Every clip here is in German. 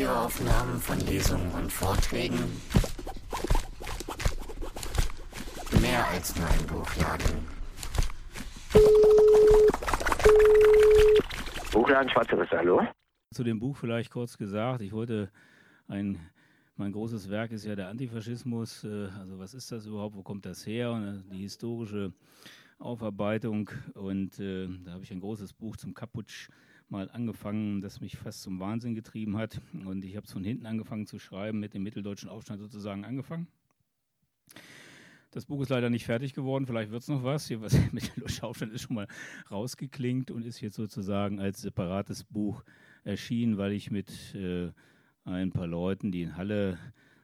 Audioaufnahmen von Lesungen und Vorträgen. Mehr als nur ein Buchladen. Buchladen Schwarzeres, hallo? Zu dem Buch vielleicht kurz gesagt. Ich wollte ein, mein großes Werk ist ja der Antifaschismus. Äh, also was ist das überhaupt? Wo kommt das her? Und äh, die historische Aufarbeitung. Und äh, da habe ich ein großes Buch zum Kaputsch mal angefangen, das mich fast zum Wahnsinn getrieben hat. Und ich habe es von hinten angefangen zu schreiben, mit dem mitteldeutschen Aufstand sozusagen angefangen. Das Buch ist leider nicht fertig geworden, vielleicht wird es noch was. Hier was mitteldeutscher Aufstand ist schon mal rausgeklingt und ist jetzt sozusagen als separates Buch erschienen, weil ich mit äh, ein paar Leuten, die in Halle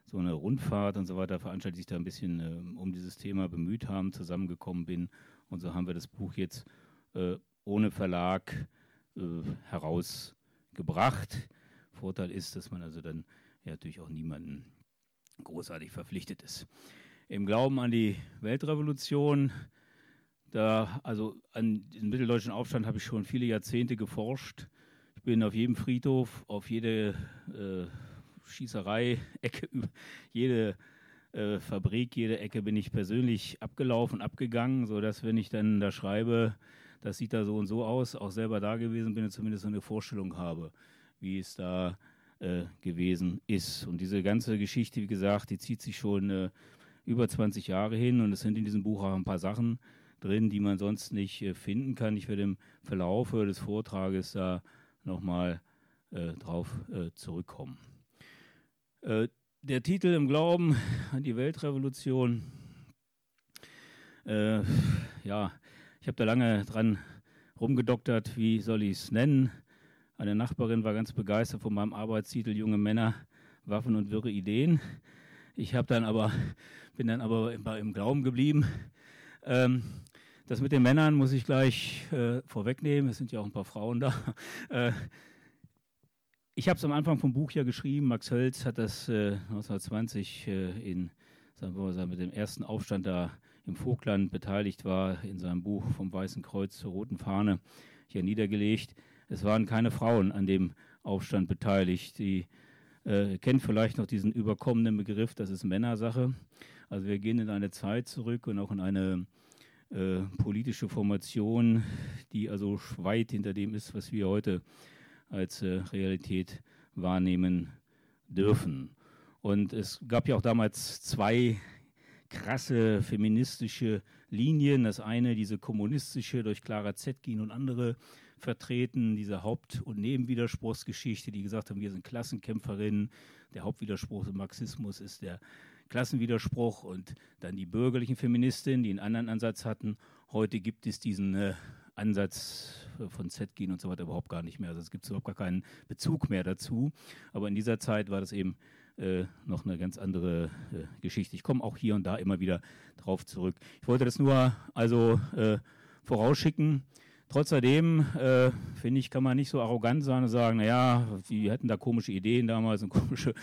so eine Rundfahrt und so weiter veranstaltet, sich da ein bisschen äh, um dieses Thema bemüht haben, zusammengekommen bin. Und so haben wir das Buch jetzt äh, ohne Verlag herausgebracht. Vorteil ist, dass man also dann ja natürlich auch niemanden großartig verpflichtet ist. Im Glauben an die Weltrevolution, da, also an den mitteldeutschen Aufstand habe ich schon viele Jahrzehnte geforscht. Ich bin auf jedem Friedhof, auf jede äh, Schießerei-Ecke, jede äh, Fabrik, jede Ecke bin ich persönlich abgelaufen, abgegangen, sodass, wenn ich dann da schreibe, das sieht da so und so aus, auch selber da gewesen bin und zumindest so eine Vorstellung habe, wie es da äh, gewesen ist. Und diese ganze Geschichte, wie gesagt, die zieht sich schon äh, über 20 Jahre hin und es sind in diesem Buch auch ein paar Sachen drin, die man sonst nicht äh, finden kann. Ich werde im Verlauf des Vortrages da nochmal äh, drauf äh, zurückkommen. Äh, der Titel im Glauben an die Weltrevolution, äh, ja, ich habe da lange dran rumgedoktert, wie soll ich es nennen. Eine Nachbarin war ganz begeistert von meinem Arbeitstitel Junge Männer, Waffen und wirre Ideen. Ich habe dann aber, bin dann aber im Glauben geblieben. Ähm, das mit den Männern muss ich gleich äh, vorwegnehmen. Es sind ja auch ein paar Frauen da. Äh, ich habe es am Anfang vom Buch ja geschrieben. Max Hölz hat das äh, 1920 äh, in, sagen mit dem ersten Aufstand da im Vogtland beteiligt war, in seinem Buch vom Weißen Kreuz zur Roten Fahne hier niedergelegt. Es waren keine Frauen an dem Aufstand beteiligt. Die äh, kennt vielleicht noch diesen überkommenen Begriff, das ist Männersache. Also wir gehen in eine Zeit zurück und auch in eine äh, politische Formation, die also weit hinter dem ist, was wir heute als äh, Realität wahrnehmen dürfen. Und es gab ja auch damals zwei krasse feministische Linien. Das eine, diese kommunistische durch Clara Zetkin und andere vertreten, diese Haupt- und Nebenwiderspruchsgeschichte, die gesagt haben, wir sind Klassenkämpferinnen. Der Hauptwiderspruch im Marxismus ist der Klassenwiderspruch und dann die bürgerlichen Feministinnen, die einen anderen Ansatz hatten. Heute gibt es diesen äh, Ansatz von Zetkin und so weiter überhaupt gar nicht mehr. Also es gibt überhaupt gar keinen Bezug mehr dazu. Aber in dieser Zeit war das eben äh, noch eine ganz andere äh, Geschichte. Ich komme auch hier und da immer wieder drauf zurück. Ich wollte das nur also äh, vorausschicken. Trotzdem, äh, finde ich, kann man nicht so arrogant sein und sagen, naja, die hätten da komische Ideen damals und komische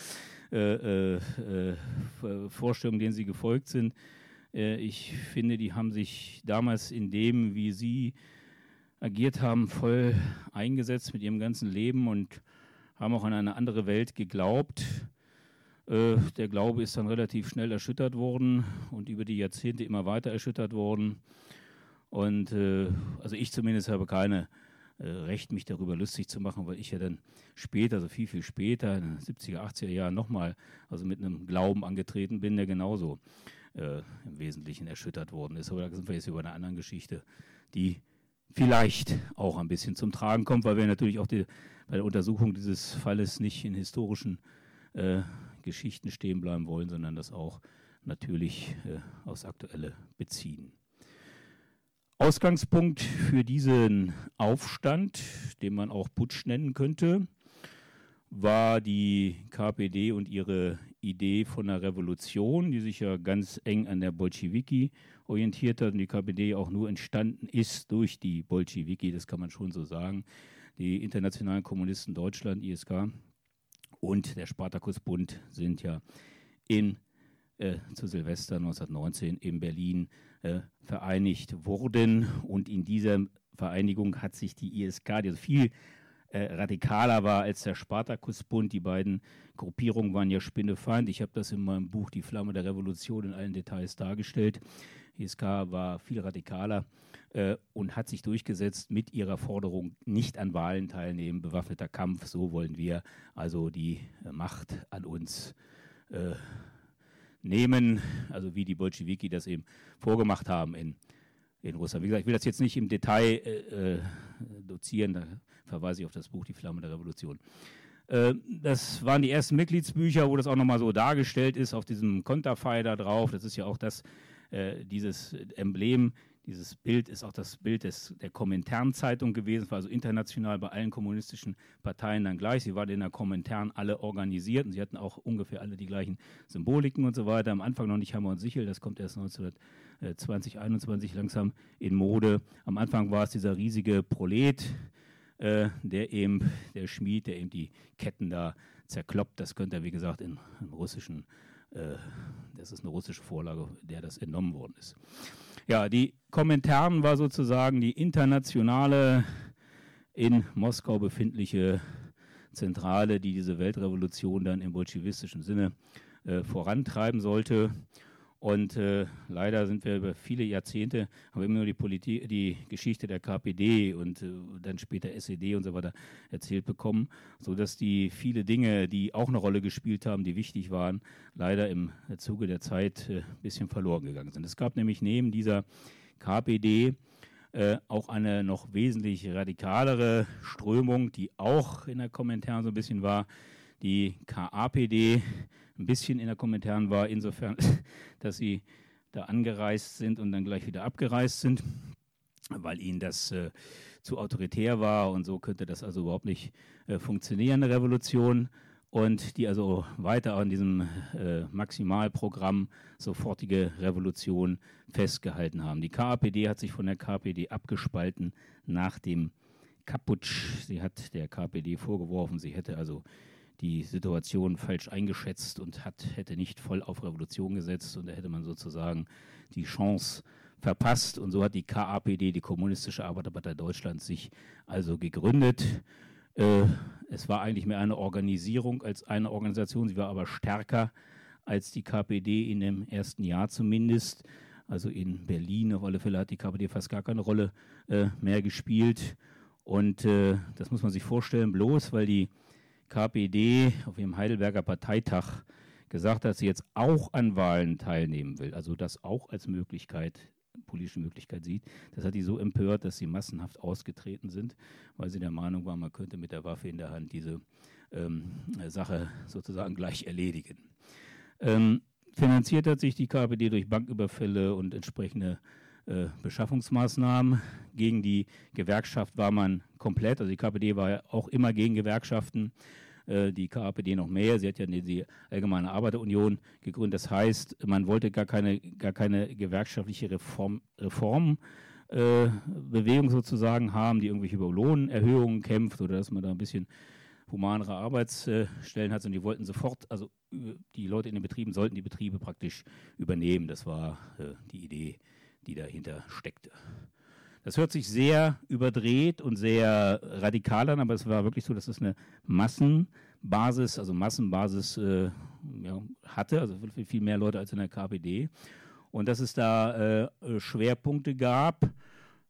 äh, äh, Vorstellungen, denen sie gefolgt sind. ich finde, die haben sich damals in dem, wie sie agiert haben, voll eingesetzt mit ihrem ganzen Leben und haben auch an eine andere Welt geglaubt. Äh, der Glaube ist dann relativ schnell erschüttert worden und über die Jahrzehnte immer weiter erschüttert worden. Und äh, also ich zumindest habe keine äh, Recht, mich darüber lustig zu machen, weil ich ja dann später, also viel, viel später, in den 70er, 80er Jahren nochmal, also mit einem Glauben angetreten bin, der genauso äh, im Wesentlichen erschüttert worden ist. Aber da sind wir jetzt über eine andere Geschichte, die vielleicht auch ein bisschen zum Tragen kommt, weil wir natürlich auch die, bei der Untersuchung dieses Falles nicht in historischen äh, Geschichten stehen bleiben wollen, sondern das auch natürlich äh, aufs Aktuelle beziehen. Ausgangspunkt für diesen Aufstand, den man auch Putsch nennen könnte, war die KPD und ihre Idee von einer Revolution, die sich ja ganz eng an der Bolschewiki orientiert hat und die KPD auch nur entstanden ist durch die Bolschewiki, das kann man schon so sagen. Die Internationalen Kommunisten Deutschland, ISK, und der Spartakusbund sind ja in, äh, zu Silvester 1919 in Berlin äh, vereinigt worden. Und in dieser Vereinigung hat sich die ISK, die also viel äh, radikaler war als der Spartakusbund. Die beiden Gruppierungen waren ja Spinnefeind. Ich habe das in meinem Buch Die Flamme der Revolution in allen Details dargestellt. ISK war viel radikaler äh, und hat sich durchgesetzt mit ihrer Forderung, nicht an Wahlen teilnehmen, bewaffneter Kampf, so wollen wir also die Macht an uns äh, nehmen, also wie die Bolschewiki das eben vorgemacht haben in, in Russland. Wie gesagt, ich will das jetzt nicht im Detail äh, äh dozieren, da verweise ich auf das Buch Die Flamme der Revolution. Äh, das waren die ersten Mitgliedsbücher, wo das auch nochmal so dargestellt ist, auf diesem Konterfei da drauf. Das ist ja auch das, äh, dieses Emblem, dieses Bild ist auch das Bild des, der Komintern-Zeitung gewesen, war also international bei allen kommunistischen Parteien dann gleich. Sie waren in der Komintern alle organisiert und sie hatten auch ungefähr alle die gleichen Symboliken und so weiter. Am Anfang noch nicht Hammer und Sichel, das kommt erst 1920, 21 langsam in Mode. Am Anfang war es dieser riesige Prolet, äh, der eben, der Schmied, der eben die Ketten da zerkloppt. Das könnte er, wie gesagt, in, im russischen, äh, das ist eine russische Vorlage, der das entnommen worden ist. Ja, die Kommentaren war sozusagen die internationale in Moskau befindliche Zentrale, die diese Weltrevolution dann im bolschewistischen Sinne äh, vorantreiben sollte. Und äh, leider sind wir über viele Jahrzehnte, haben wir immer nur die, Politik, die Geschichte der KPD und äh, dann später SED und so weiter erzählt bekommen, sodass die viele Dinge, die auch eine Rolle gespielt haben, die wichtig waren, leider im Zuge der Zeit ein äh, bisschen verloren gegangen sind. Es gab nämlich neben dieser KPD äh, auch eine noch wesentlich radikalere Strömung, die auch in der Kommentaren so ein bisschen war, die KAPD, ein bisschen in der Kommentaren war, insofern, dass sie da angereist sind und dann gleich wieder abgereist sind, weil ihnen das äh, zu autoritär war und so könnte das also überhaupt nicht äh, funktionieren, eine Revolution. Und die also weiter an diesem äh, Maximalprogramm sofortige Revolution festgehalten haben. Die KAPD hat sich von der KPD abgespalten nach dem Kaputsch. Sie hat der KPD vorgeworfen, sie hätte also die Situation falsch eingeschätzt und hat, hätte nicht voll auf Revolution gesetzt und da hätte man sozusagen die Chance verpasst. Und so hat die KAPD, die Kommunistische Arbeiterpartei Deutschlands, sich also gegründet. Äh, es war eigentlich mehr eine Organisierung als eine Organisation. Sie war aber stärker als die KPD in dem ersten Jahr zumindest. Also in Berlin auf alle Fälle hat die KPD fast gar keine Rolle äh, mehr gespielt. Und äh, das muss man sich vorstellen, bloß weil die KPD auf ihrem Heidelberger Parteitag gesagt dass sie jetzt auch an Wahlen teilnehmen will, also das auch als Möglichkeit, politische Möglichkeit sieht. Das hat die so empört, dass sie massenhaft ausgetreten sind, weil sie der Meinung war, man könnte mit der Waffe in der Hand diese ähm, Sache sozusagen gleich erledigen. Ähm, finanziert hat sich die KPD durch Banküberfälle und entsprechende äh, Beschaffungsmaßnahmen. Gegen die Gewerkschaft war man komplett, also die KPD war ja auch immer gegen Gewerkschaften, äh, die KPD noch mehr. Sie hat ja die Allgemeine Arbeiterunion gegründet. Das heißt, man wollte gar keine, gar keine gewerkschaftliche Reform, Reform äh, Bewegung sozusagen haben, die irgendwelche über Lohnerhöhungen kämpft oder dass man da ein bisschen humanere Arbeitsstellen hat, sondern die wollten sofort, also die Leute in den Betrieben sollten die Betriebe praktisch übernehmen. Das war äh, die Idee die dahinter steckte. Das hört sich sehr überdreht und sehr radikal an, aber es war wirklich so, dass es eine Massenbasis, also Massenbasis äh, ja, hatte, also viel mehr Leute als in der KPD. Und dass es da äh, Schwerpunkte gab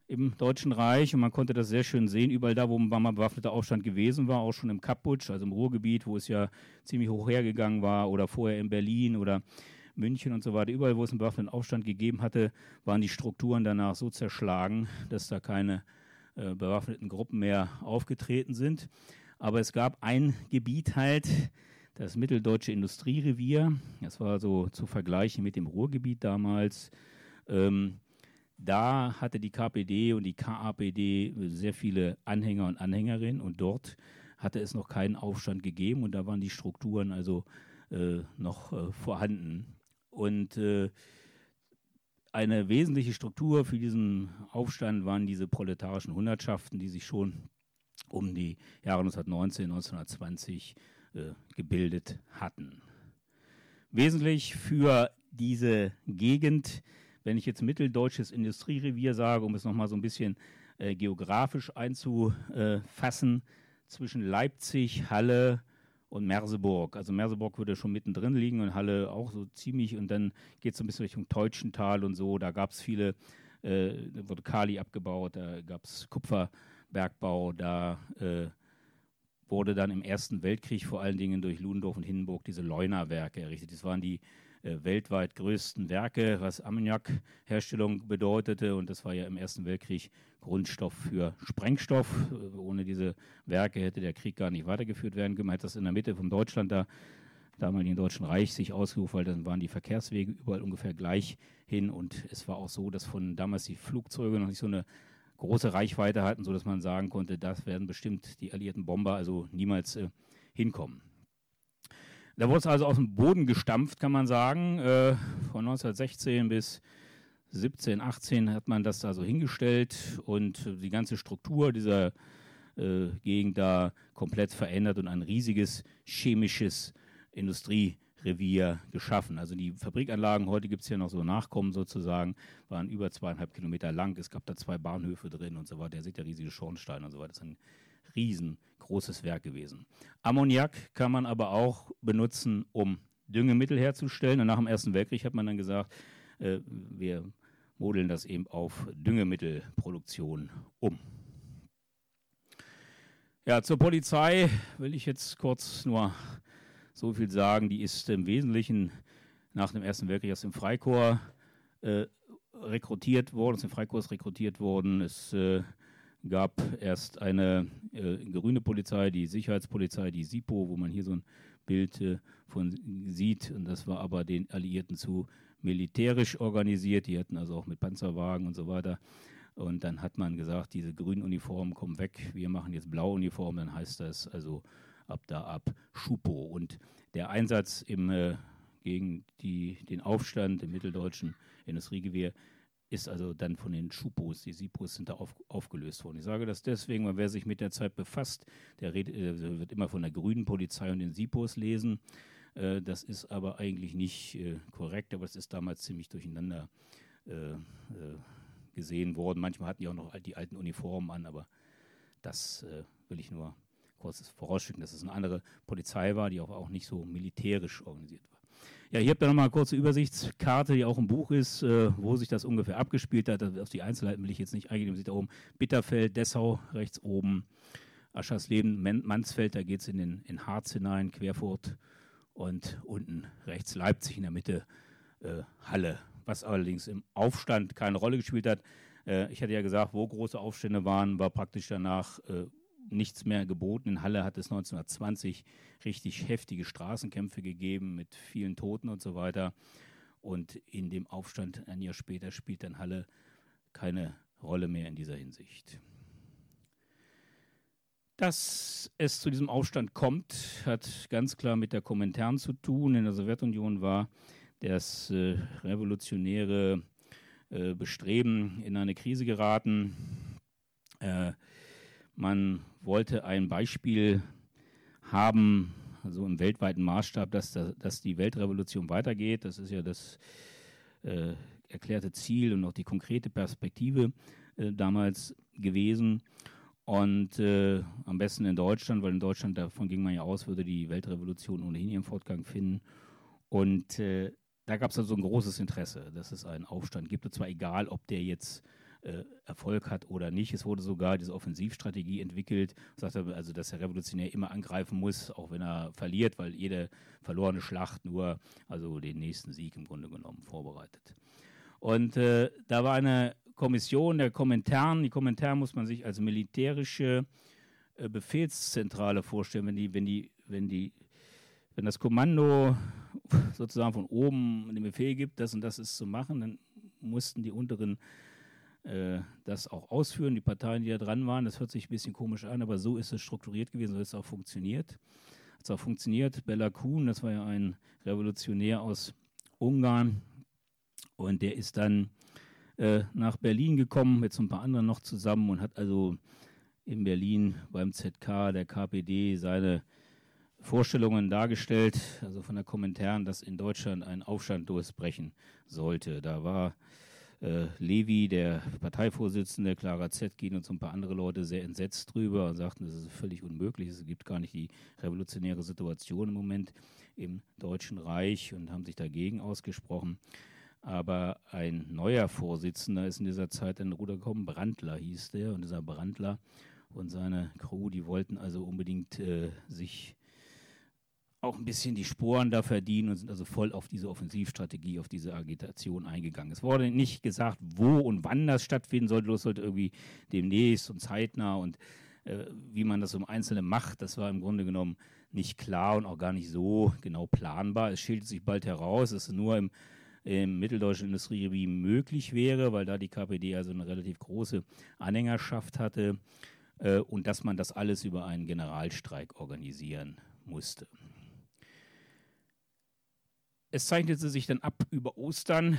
im Deutschen Reich und man konnte das sehr schön sehen, überall da, wo mal bewaffneter Aufstand gewesen war, auch schon im Kaputsch, also im Ruhrgebiet, wo es ja ziemlich hoch hergegangen war, oder vorher in Berlin oder München und so weiter, überall, wo es einen bewaffneten Aufstand gegeben hatte, waren die Strukturen danach so zerschlagen, dass da keine äh, bewaffneten Gruppen mehr aufgetreten sind. Aber es gab ein Gebiet halt, das mitteldeutsche Industrierevier. Das war so zu vergleichen mit dem Ruhrgebiet damals. Ähm, da hatte die KPD und die KAPD sehr viele Anhänger und Anhängerinnen und dort hatte es noch keinen Aufstand gegeben und da waren die Strukturen also äh, noch äh, vorhanden. Und äh, eine wesentliche Struktur für diesen Aufstand waren diese proletarischen Hundertschaften, die sich schon um die Jahre 1919, 1920 äh, gebildet hatten. Wesentlich für diese Gegend, wenn ich jetzt mitteldeutsches Industrierevier sage, um es nochmal so ein bisschen äh, geografisch einzufassen, zwischen Leipzig, Halle und Merseburg. Also Merseburg würde schon mittendrin liegen und Halle auch so ziemlich. Und dann geht es so ein bisschen Richtung Teutschental und so. Da gab es viele, äh, da wurde Kali abgebaut, da gab es Kupferbergbau, da äh, wurde dann im Ersten Weltkrieg vor allen Dingen durch Ludendorff und Hindenburg diese Leunawerke errichtet. Das waren die weltweit größten Werke, was Ammoniakherstellung bedeutete. Und das war ja im Ersten Weltkrieg Grundstoff für Sprengstoff. Äh, ohne diese Werke hätte der Krieg gar nicht weitergeführt werden können. Man hat das in der Mitte von Deutschland da damaligen Deutschen Reich sich ausgerufen, weil dann waren die Verkehrswege überall ungefähr gleich hin und es war auch so, dass von damals die Flugzeuge noch nicht so eine große Reichweite hatten, sodass man sagen konnte, das werden bestimmt die alliierten Bomber also niemals äh, hinkommen. Da wurde es also aus dem Boden gestampft, kann man sagen. Äh, von 1916 bis 17, 18 hat man das also hingestellt und die ganze Struktur dieser äh, Gegend da komplett verändert und ein riesiges chemisches Industrierevier geschaffen. Also die Fabrikanlagen, heute gibt es ja noch so Nachkommen sozusagen, waren über zweieinhalb Kilometer lang. Es gab da zwei Bahnhöfe drin und so weiter. Der sieht ja riesige Schornsteine und so weiter. Das ist ein riesengroßes Werk gewesen. Ammoniak kann man aber auch benutzen, um Düngemittel herzustellen. Und nach dem Ersten Weltkrieg hat man dann gesagt, äh, wir modeln das eben auf Düngemittelproduktion um. Ja, zur Polizei will ich jetzt kurz nur so viel sagen. Die ist im Wesentlichen nach dem Ersten Weltkrieg aus dem Freikorps äh, rekrutiert worden, aus dem Freikorps rekrutiert worden. Es äh, gab erst eine äh, grüne Polizei, die Sicherheitspolizei, die SIPO, wo man hier so ein Bild äh, von sieht. Und das war aber den Alliierten zu militärisch organisiert. Die hatten also auch mit Panzerwagen und so weiter. Und dann hat man gesagt, diese grünen Uniformen kommen weg, wir machen jetzt blaue Uniformen. Dann heißt das also ab da ab Schupo. Und der Einsatz im, äh, gegen die, den Aufstand im mitteldeutschen Industriegewehr ist also dann von den Schupos, die Sipos sind da auf, aufgelöst worden. Ich sage das deswegen, weil wer sich mit der Zeit befasst, der redet, äh, wird immer von der grünen Polizei und den Sipos lesen. Äh, das ist aber eigentlich nicht äh, korrekt, aber es ist damals ziemlich durcheinander gesehen worden. Manchmal hatten die auch noch die alten Uniformen an, aber das will ich nur kurz vorausschicken, dass es eine andere Polizei war, die auch, auch nicht so militärisch organisiert war. Ja, hier habt ihr nochmal eine kurze Übersichtskarte, die auch im Buch ist, äh, wo sich das ungefähr abgespielt hat. Auf die Einzelheiten will ich jetzt nicht eingehen. Man sieht da oben Bitterfeld, Dessau rechts oben, Aschersleben, Mansfeld, da geht es in, in Harz hinein, Querfurt und unten rechts Leipzig in der Mitte äh, Halle, was allerdings im Aufstand keine Rolle gespielt hat. Äh, ich hatte ja gesagt, wo große Aufstände waren, war praktisch danach äh, nichts mehr geboten. In Halle hat es 1920 richtig heftige Straßenkämpfe gegeben mit vielen Toten und so weiter. Und in dem Aufstand ein Jahr später spielt dann Halle keine Rolle mehr in dieser Hinsicht. Dass es zu diesem Aufstand kommt, hat ganz klar mit der Kommentaren zu tun. In der Sowjetunion war das äh, revolutionäre äh, Bestreben in eine Krise geraten. Äh, man wollte ein Beispiel haben, also im weltweiten Maßstab, dass, dass die Weltrevolution weitergeht. Das ist ja das äh, erklärte Ziel und auch die konkrete Perspektive äh, damals gewesen. Und äh, am besten in Deutschland, weil in Deutschland, davon ging man ja aus, würde die Weltrevolution ohnehin ihren Fortgang finden. Und äh, da gab es also ein großes Interesse, dass es einen Aufstand gibt. Und zwar egal, ob der jetzt äh, Erfolg hat oder nicht. Es wurde sogar diese Offensivstrategie entwickelt, sagte also, dass der Revolutionär immer angreifen muss, auch wenn er verliert, weil jede verlorene Schlacht nur also den nächsten Sieg im Grunde genommen vorbereitet. Und äh, da war eine Kommission der Kommentaren. Die Kommentaren muss man sich als militärische äh, Befehlszentrale vorstellen, wenn die, wenn die, wenn die, wenn das Kommando sozusagen von oben den Befehl gibt, das und das ist zu machen, dann mussten die unteren äh, das auch ausführen, die Parteien, die da dran waren. Das hört sich ein bisschen komisch an, aber so ist es strukturiert gewesen, so ist es auch funktioniert. Hat es auch funktioniert. Bella Kuhn, das war ja ein Revolutionär aus Ungarn und der ist dann äh, nach Berlin gekommen, mit so ein paar anderen noch zusammen und hat also in Berlin beim ZK der KPD seine Vorstellungen dargestellt, also von der Kommentaren, dass in Deutschland ein Aufstand durchbrechen sollte. Da war äh, Levi, der Parteivorsitzende, Clara Zetkin und so ein paar andere Leute sehr entsetzt drüber und sagten, das ist völlig unmöglich, es gibt gar nicht die revolutionäre Situation im Moment im Deutschen Reich und haben sich dagegen ausgesprochen. Aber ein neuer Vorsitzender ist in dieser Zeit in Ruder gekommen, Brandler hieß der, und dieser Brandler und seine Crew, die wollten also unbedingt äh, sich auch ein bisschen die Sporen da verdienen und sind also voll auf diese Offensivstrategie, auf diese Agitation eingegangen. Es wurde nicht gesagt, wo und wann das stattfinden sollte, das sollte irgendwie demnächst und zeitnah und äh, wie man das im Einzelnen macht, das war im Grunde genommen nicht klar und auch gar nicht so genau planbar. Es schildert sich bald heraus, dass es nur im, im mitteldeutschen Industriegebiet möglich wäre, weil da die KPD also eine relativ große Anhängerschaft hatte äh, und dass man das alles über einen Generalstreik organisieren musste. Es zeichnete sich dann ab über Ostern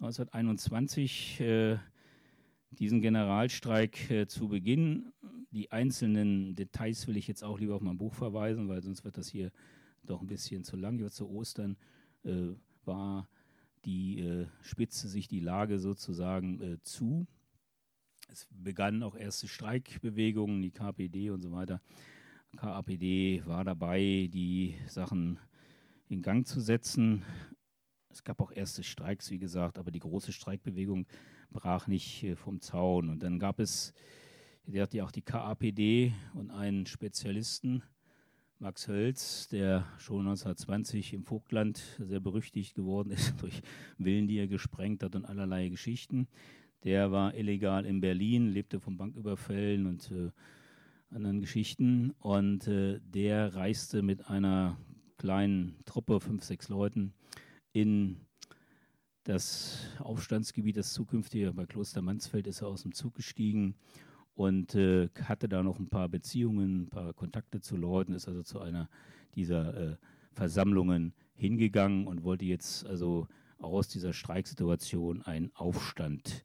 1921 äh, diesen Generalstreik äh, zu Beginn. Die einzelnen Details will ich jetzt auch lieber auf mein Buch verweisen, weil sonst wird das hier doch ein bisschen zu lang. Zu Ostern äh, war die äh, Spitze sich die Lage sozusagen äh, zu. Es begannen auch erste Streikbewegungen, die KPD und so weiter. KAPD war dabei, die Sachen in Gang zu setzen. Es gab auch erste Streiks, wie gesagt, aber die große Streikbewegung brach nicht äh, vom Zaun. Und dann gab es, der hatte ja auch die KAPD und einen Spezialisten, Max Hölz, der schon 1920 im Vogtland sehr berüchtigt geworden ist durch Villen, die er gesprengt hat und allerlei Geschichten. Der war illegal in Berlin, lebte von Banküberfällen und äh, anderen Geschichten. Und äh, der reiste mit einer kleinen Truppe, fünf, sechs Leuten, in das Aufstandsgebiet, das zukünftige bei Kloster Mansfeld, ist er aus dem Zug gestiegen und äh, hatte da noch ein paar Beziehungen, ein paar Kontakte zu Leuten, ist also zu einer dieser äh, Versammlungen hingegangen und wollte jetzt also aus dieser Streiksituation einen Aufstand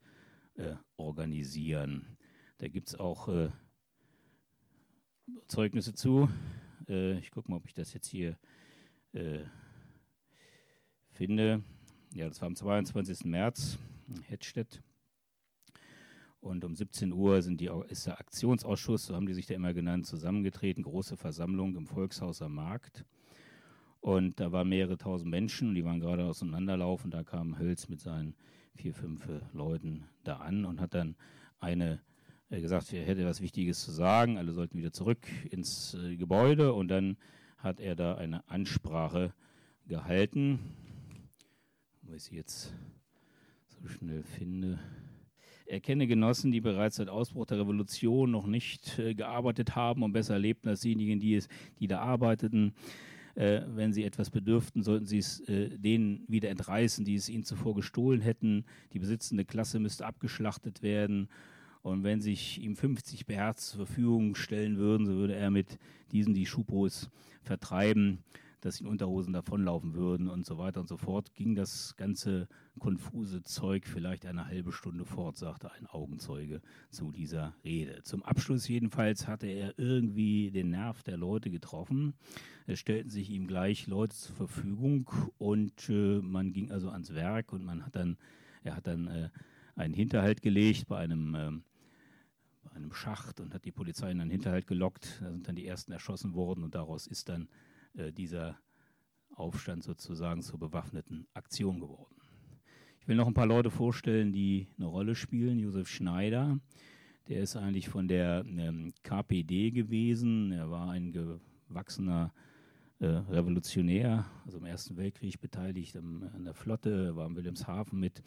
äh, organisieren. Da gibt es auch äh, Zeugnisse zu. Äh, ich gucke mal, ob ich das jetzt hier äh, finde. Ja, das war am 22. März in Hettstedt. Und um 17 Uhr sind die, ist der Aktionsausschuss, so haben die sich da immer genannt, zusammengetreten. Große Versammlung im Volkshaus am Markt. Und da waren mehrere tausend Menschen die waren gerade auseinanderlaufen. Da kam Hölz mit seinen vier, fünf Leuten da an und hat dann eine äh, gesagt, er hätte was Wichtiges zu sagen. Alle sollten wieder zurück ins äh, Gebäude und dann hat er da eine Ansprache gehalten. Wo ich sie jetzt so schnell finde. Er kenne Genossen, die bereits seit Ausbruch der Revolution noch nicht äh, gearbeitet haben und besser lebten als diejenigen, die, es, die da arbeiteten. Äh, wenn sie etwas bedürften, sollten sie es äh, denen wieder entreißen, die es ihnen zuvor gestohlen hätten. Die besitzende Klasse müsste abgeschlachtet werden und wenn sich ihm 50 Beherz zur Verfügung stellen würden, so würde er mit diesen die Schubos vertreiben, dass in Unterhosen davonlaufen würden und so weiter und so fort. Ging das ganze konfuse Zeug vielleicht eine halbe Stunde fort, sagte ein Augenzeuge zu dieser Rede. Zum Abschluss jedenfalls hatte er irgendwie den Nerv der Leute getroffen. Es stellten sich ihm gleich Leute zur Verfügung und äh, man ging also ans Werk und man hat dann, er hat dann äh, einen Hinterhalt gelegt bei einem ähm, einem Schacht und hat die Polizei in einen Hinterhalt gelockt. Da sind dann die ersten erschossen worden und daraus ist dann äh, dieser Aufstand sozusagen zur bewaffneten Aktion geworden. Ich will noch ein paar Leute vorstellen, die eine Rolle spielen. Josef Schneider, der ist eigentlich von der ähm, KPD gewesen. Er war ein gewachsener äh, Revolutionär, also im Ersten Weltkrieg beteiligt am, an der Flotte, war in Wilhelmshaven mit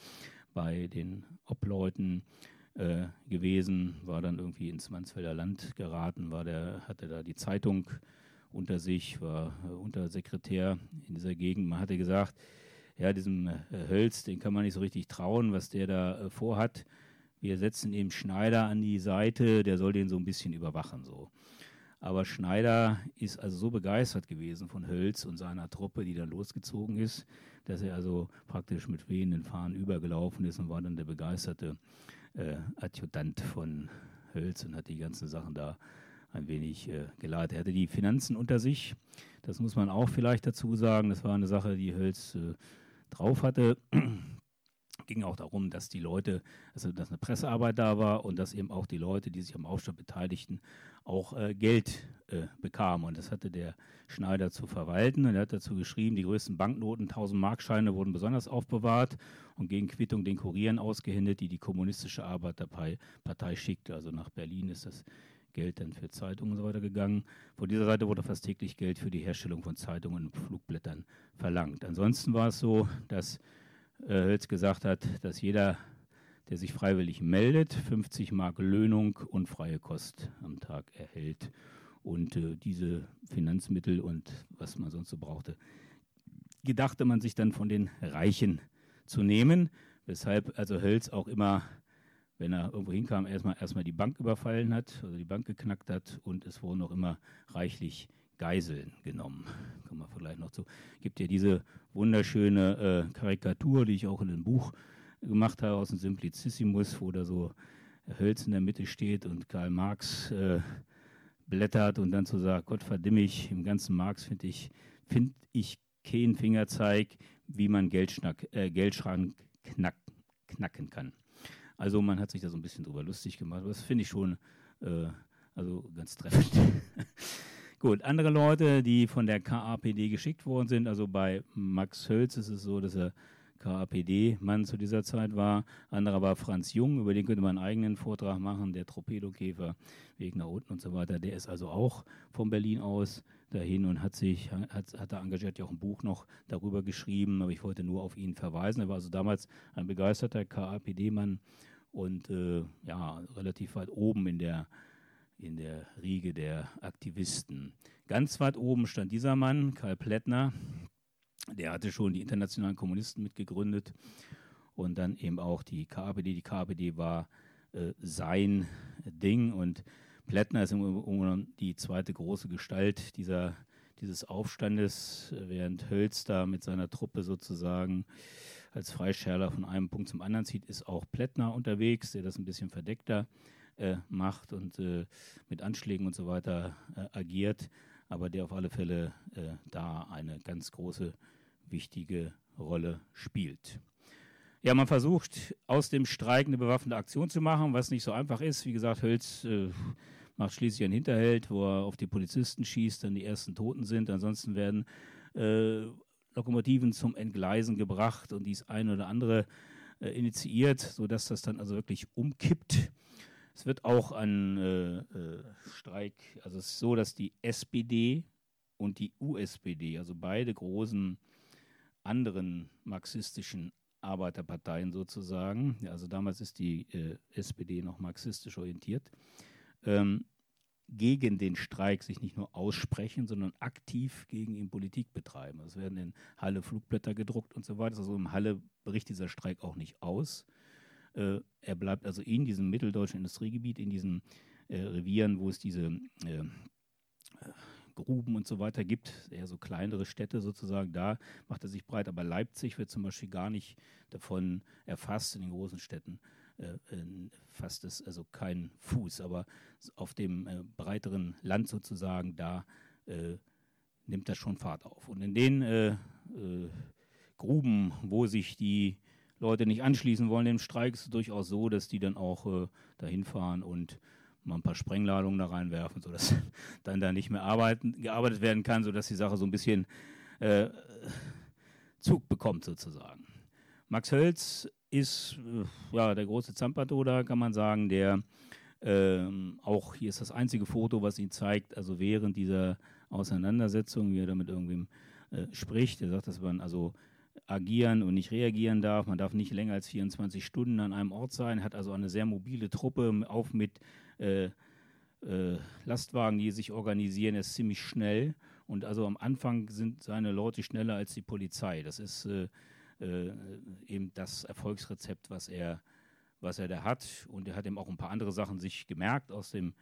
bei den Obleuten äh, gewesen, war dann irgendwie ins Mansfelder Land geraten, war der, hatte da die Zeitung unter sich, war äh, Untersekretär in dieser Gegend. Man hatte gesagt, ja, diesem äh, Hölz, den kann man nicht so richtig trauen, was der da äh, vorhat. Wir setzen eben Schneider an die Seite, der soll den so ein bisschen überwachen. So. Aber Schneider ist also so begeistert gewesen von Hölz und seiner Truppe, die dann losgezogen ist, dass er also praktisch mit wehenden Fahnen übergelaufen ist und war dann der begeisterte äh, Adjutant von Hölz und hat die ganzen Sachen da ein wenig äh, geleitet. Er hatte die Finanzen unter sich. Das muss man auch vielleicht dazu sagen. Das war eine Sache, die Hölz äh, drauf hatte. Ging auch darum, dass die Leute, also dass eine Pressearbeit da war und dass eben auch die Leute, die sich am Aufstand beteiligten, auch äh, Geld äh, bekamen. Und das hatte der Schneider zu verwalten. Und er hat dazu geschrieben, die größten Banknoten, 1000 Markscheine wurden besonders aufbewahrt und gegen Quittung den Kurieren ausgehändigt, die die kommunistische Arbeiterpartei schickte. Also nach Berlin ist das Geld dann für Zeitungen und so weiter gegangen. Von dieser Seite wurde fast täglich Geld für die Herstellung von Zeitungen und Flugblättern verlangt. Ansonsten war es so, dass Hölz gesagt hat, dass jeder, der sich freiwillig meldet, 50 Mark Löhnung und freie Kost am Tag erhält. Und äh, diese Finanzmittel und was man sonst so brauchte, gedachte man sich dann von den Reichen zu nehmen, weshalb also Hölz auch immer wenn er irgendwo hinkam, erstmal, erstmal die Bank überfallen hat, also die Bank geknackt hat und es wurden noch immer reichlich Geiseln genommen. Kommen wir vielleicht noch zu. Gibt ja diese wunderschöne äh, Karikatur, die ich auch in einem Buch gemacht habe aus dem Simplicissimus, wo da so Hölz in der Mitte steht und Karl Marx äh, blättert und dann so sagt, Gott verdimm ich, im ganzen Marx finde ich, finde ich keinen Fingerzeig, wie man Geldschnack, äh, Geldschrank knack, knacken kann. Also man hat sich da so ein bisschen drüber lustig gemacht. Das finde ich schon äh, also ganz treffend. Gut, andere Leute, die von der KAPD geschickt worden sind, also bei Max Hölz ist es so, dass er KAPD-Mann zu dieser Zeit war. Anderer war Franz Jung, über den könnte man einen eigenen Vortrag machen, der Torpedokäfer, Weg nach unten und so weiter. Der ist also auch von Berlin aus dahin und hat sich, hat, hat da engagiert ja auch ein Buch noch darüber geschrieben, aber ich wollte nur auf ihn verweisen. Er war also damals ein begeisterter KAPD-Mann und äh, ja, relativ weit oben in der, in der Riege der Aktivisten. Ganz weit oben stand dieser Mann, Karl Plättner, der hatte schon die internationalen Kommunisten mitgegründet und dann eben auch die KPD. Die KPD war äh, sein Ding und Plättner ist im Grunde die zweite große Gestalt dieser, dieses Aufstandes, während Hölster mit seiner Truppe sozusagen als Freischärler von einem Punkt zum anderen zieht, ist auch Plättner unterwegs, der das ein bisschen verdeckter äh, macht und äh, mit Anschlägen und so weiter äh, agiert, aber der auf alle Fälle äh, da eine ganz große, wichtige Rolle spielt. Ja, man versucht aus dem Streik eine bewaffnete Aktion zu machen, was nicht so einfach ist. Wie gesagt, Hölz äh, macht schließlich einen Hinterhalt, wo er auf die Polizisten schießt, dann die ersten Toten sind. Ansonsten werden äh, Lokomotiven zum Entgleisen gebracht und dies ein oder andere äh, initiiert, sodass das dann also wirklich umkippt. Es wird auch ein äh, äh, Streik, also es ist so, dass die SPD und die USPD, also beide großen anderen marxistischen Arbeiterparteien sozusagen, also damals ist die äh, SPD noch marxistisch orientiert, ähm, gegen den Streik sich nicht nur aussprechen, sondern aktiv gegen ihn Politik betreiben. Es werden in Halle Flugblätter gedruckt und so weiter. Also im Halle bricht dieser Streik auch nicht aus. Äh, er bleibt also in diesem mitteldeutschen Industriegebiet, in diesen äh, Revieren, wo es diese äh, Gruben und so weiter gibt, eher so kleinere Städte sozusagen, da macht er sich breit. Aber Leipzig wird zum Beispiel gar nicht davon erfasst in den großen Städten äh, fasst es also keinen Fuß. Aber auf dem äh, breiteren Land sozusagen, da äh, nimmt das schon Fahrt auf. Und in den äh, äh, Gruben, wo sich die Leute nicht anschließen wollen dem Streik, ist es durchaus so, dass die dann auch äh, dahin fahren und mal ein paar Sprengladungen da reinwerfen, sodass dann da nicht mehr arbeiten, gearbeitet werden kann, sodass die Sache so ein bisschen äh, Zug bekommt sozusagen. Max Hölz ist äh, ja der große Zampato kann man sagen, der ähm, auch hier ist das einzige Foto, was ihn zeigt, also während dieser Auseinandersetzung, wie er da mit irgendwem äh, spricht. Er sagt, dass man also agieren und nicht reagieren darf. Man darf nicht länger als 24 Stunden an einem Ort sein, hat also eine sehr mobile Truppe auf mit äh, äh, Lastwagen, die sich organisieren. Er ist ziemlich schnell und also am Anfang sind seine Leute schneller als die Polizei. Das ist äh, äh, eben das Erfolgsrezept, was er, was er da hat. Und er hat eben auch ein paar andere Sachen sich gemerkt aus dem,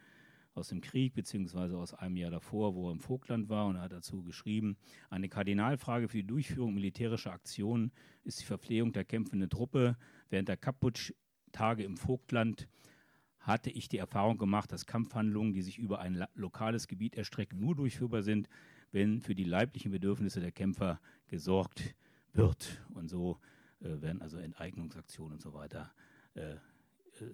aus dem Krieg, beziehungsweise aus einem Jahr davor, wo er im Vogtland war. Und er hat dazu geschrieben, eine Kardinalfrage für die Durchführung militärischer Aktionen ist die Verpflegung der kämpfenden Truppe. Während der Kaputsch-Tage im Vogtland hatte ich die Erfahrung gemacht, dass Kampfhandlungen, die sich über ein lokales Gebiet erstrecken, nur durchführbar sind, wenn für die leiblichen Bedürfnisse der Kämpfer gesorgt wird. Und so äh, werden also Enteignungsaktionen und so weiter äh,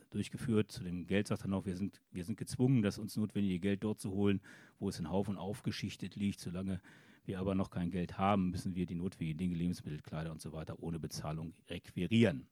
durchgeführt. Zu dem Geld sagt noch, wir sind, wir sind gezwungen, das uns notwendige Geld dort zu holen, wo es in Haufen aufgeschichtet liegt. Solange wir aber noch kein Geld haben, müssen wir die notwendigen Dinge, Lebensmittel, Kleider und so weiter ohne Bezahlung requirieren.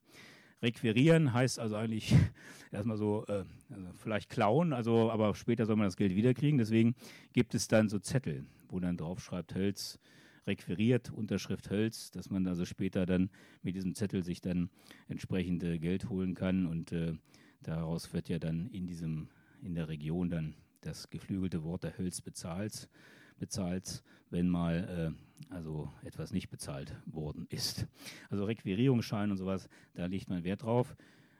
Requirieren heißt also eigentlich erstmal so, äh, also vielleicht klauen, also, aber später soll man das Geld wiederkriegen. Deswegen gibt es dann so Zettel, wo dann drauf schreibt, Hölz requiriert, Unterschrift Hölz, dass man also später dann mit diesem Zettel sich dann entsprechend Geld holen kann und äh, daraus wird ja dann in diesem, in der Region dann das geflügelte Wort der Hölz bezahlt, bezahlt wenn mal äh, also etwas nicht bezahlt worden ist. Also Requirierungsschein und sowas, da legt man Wert drauf.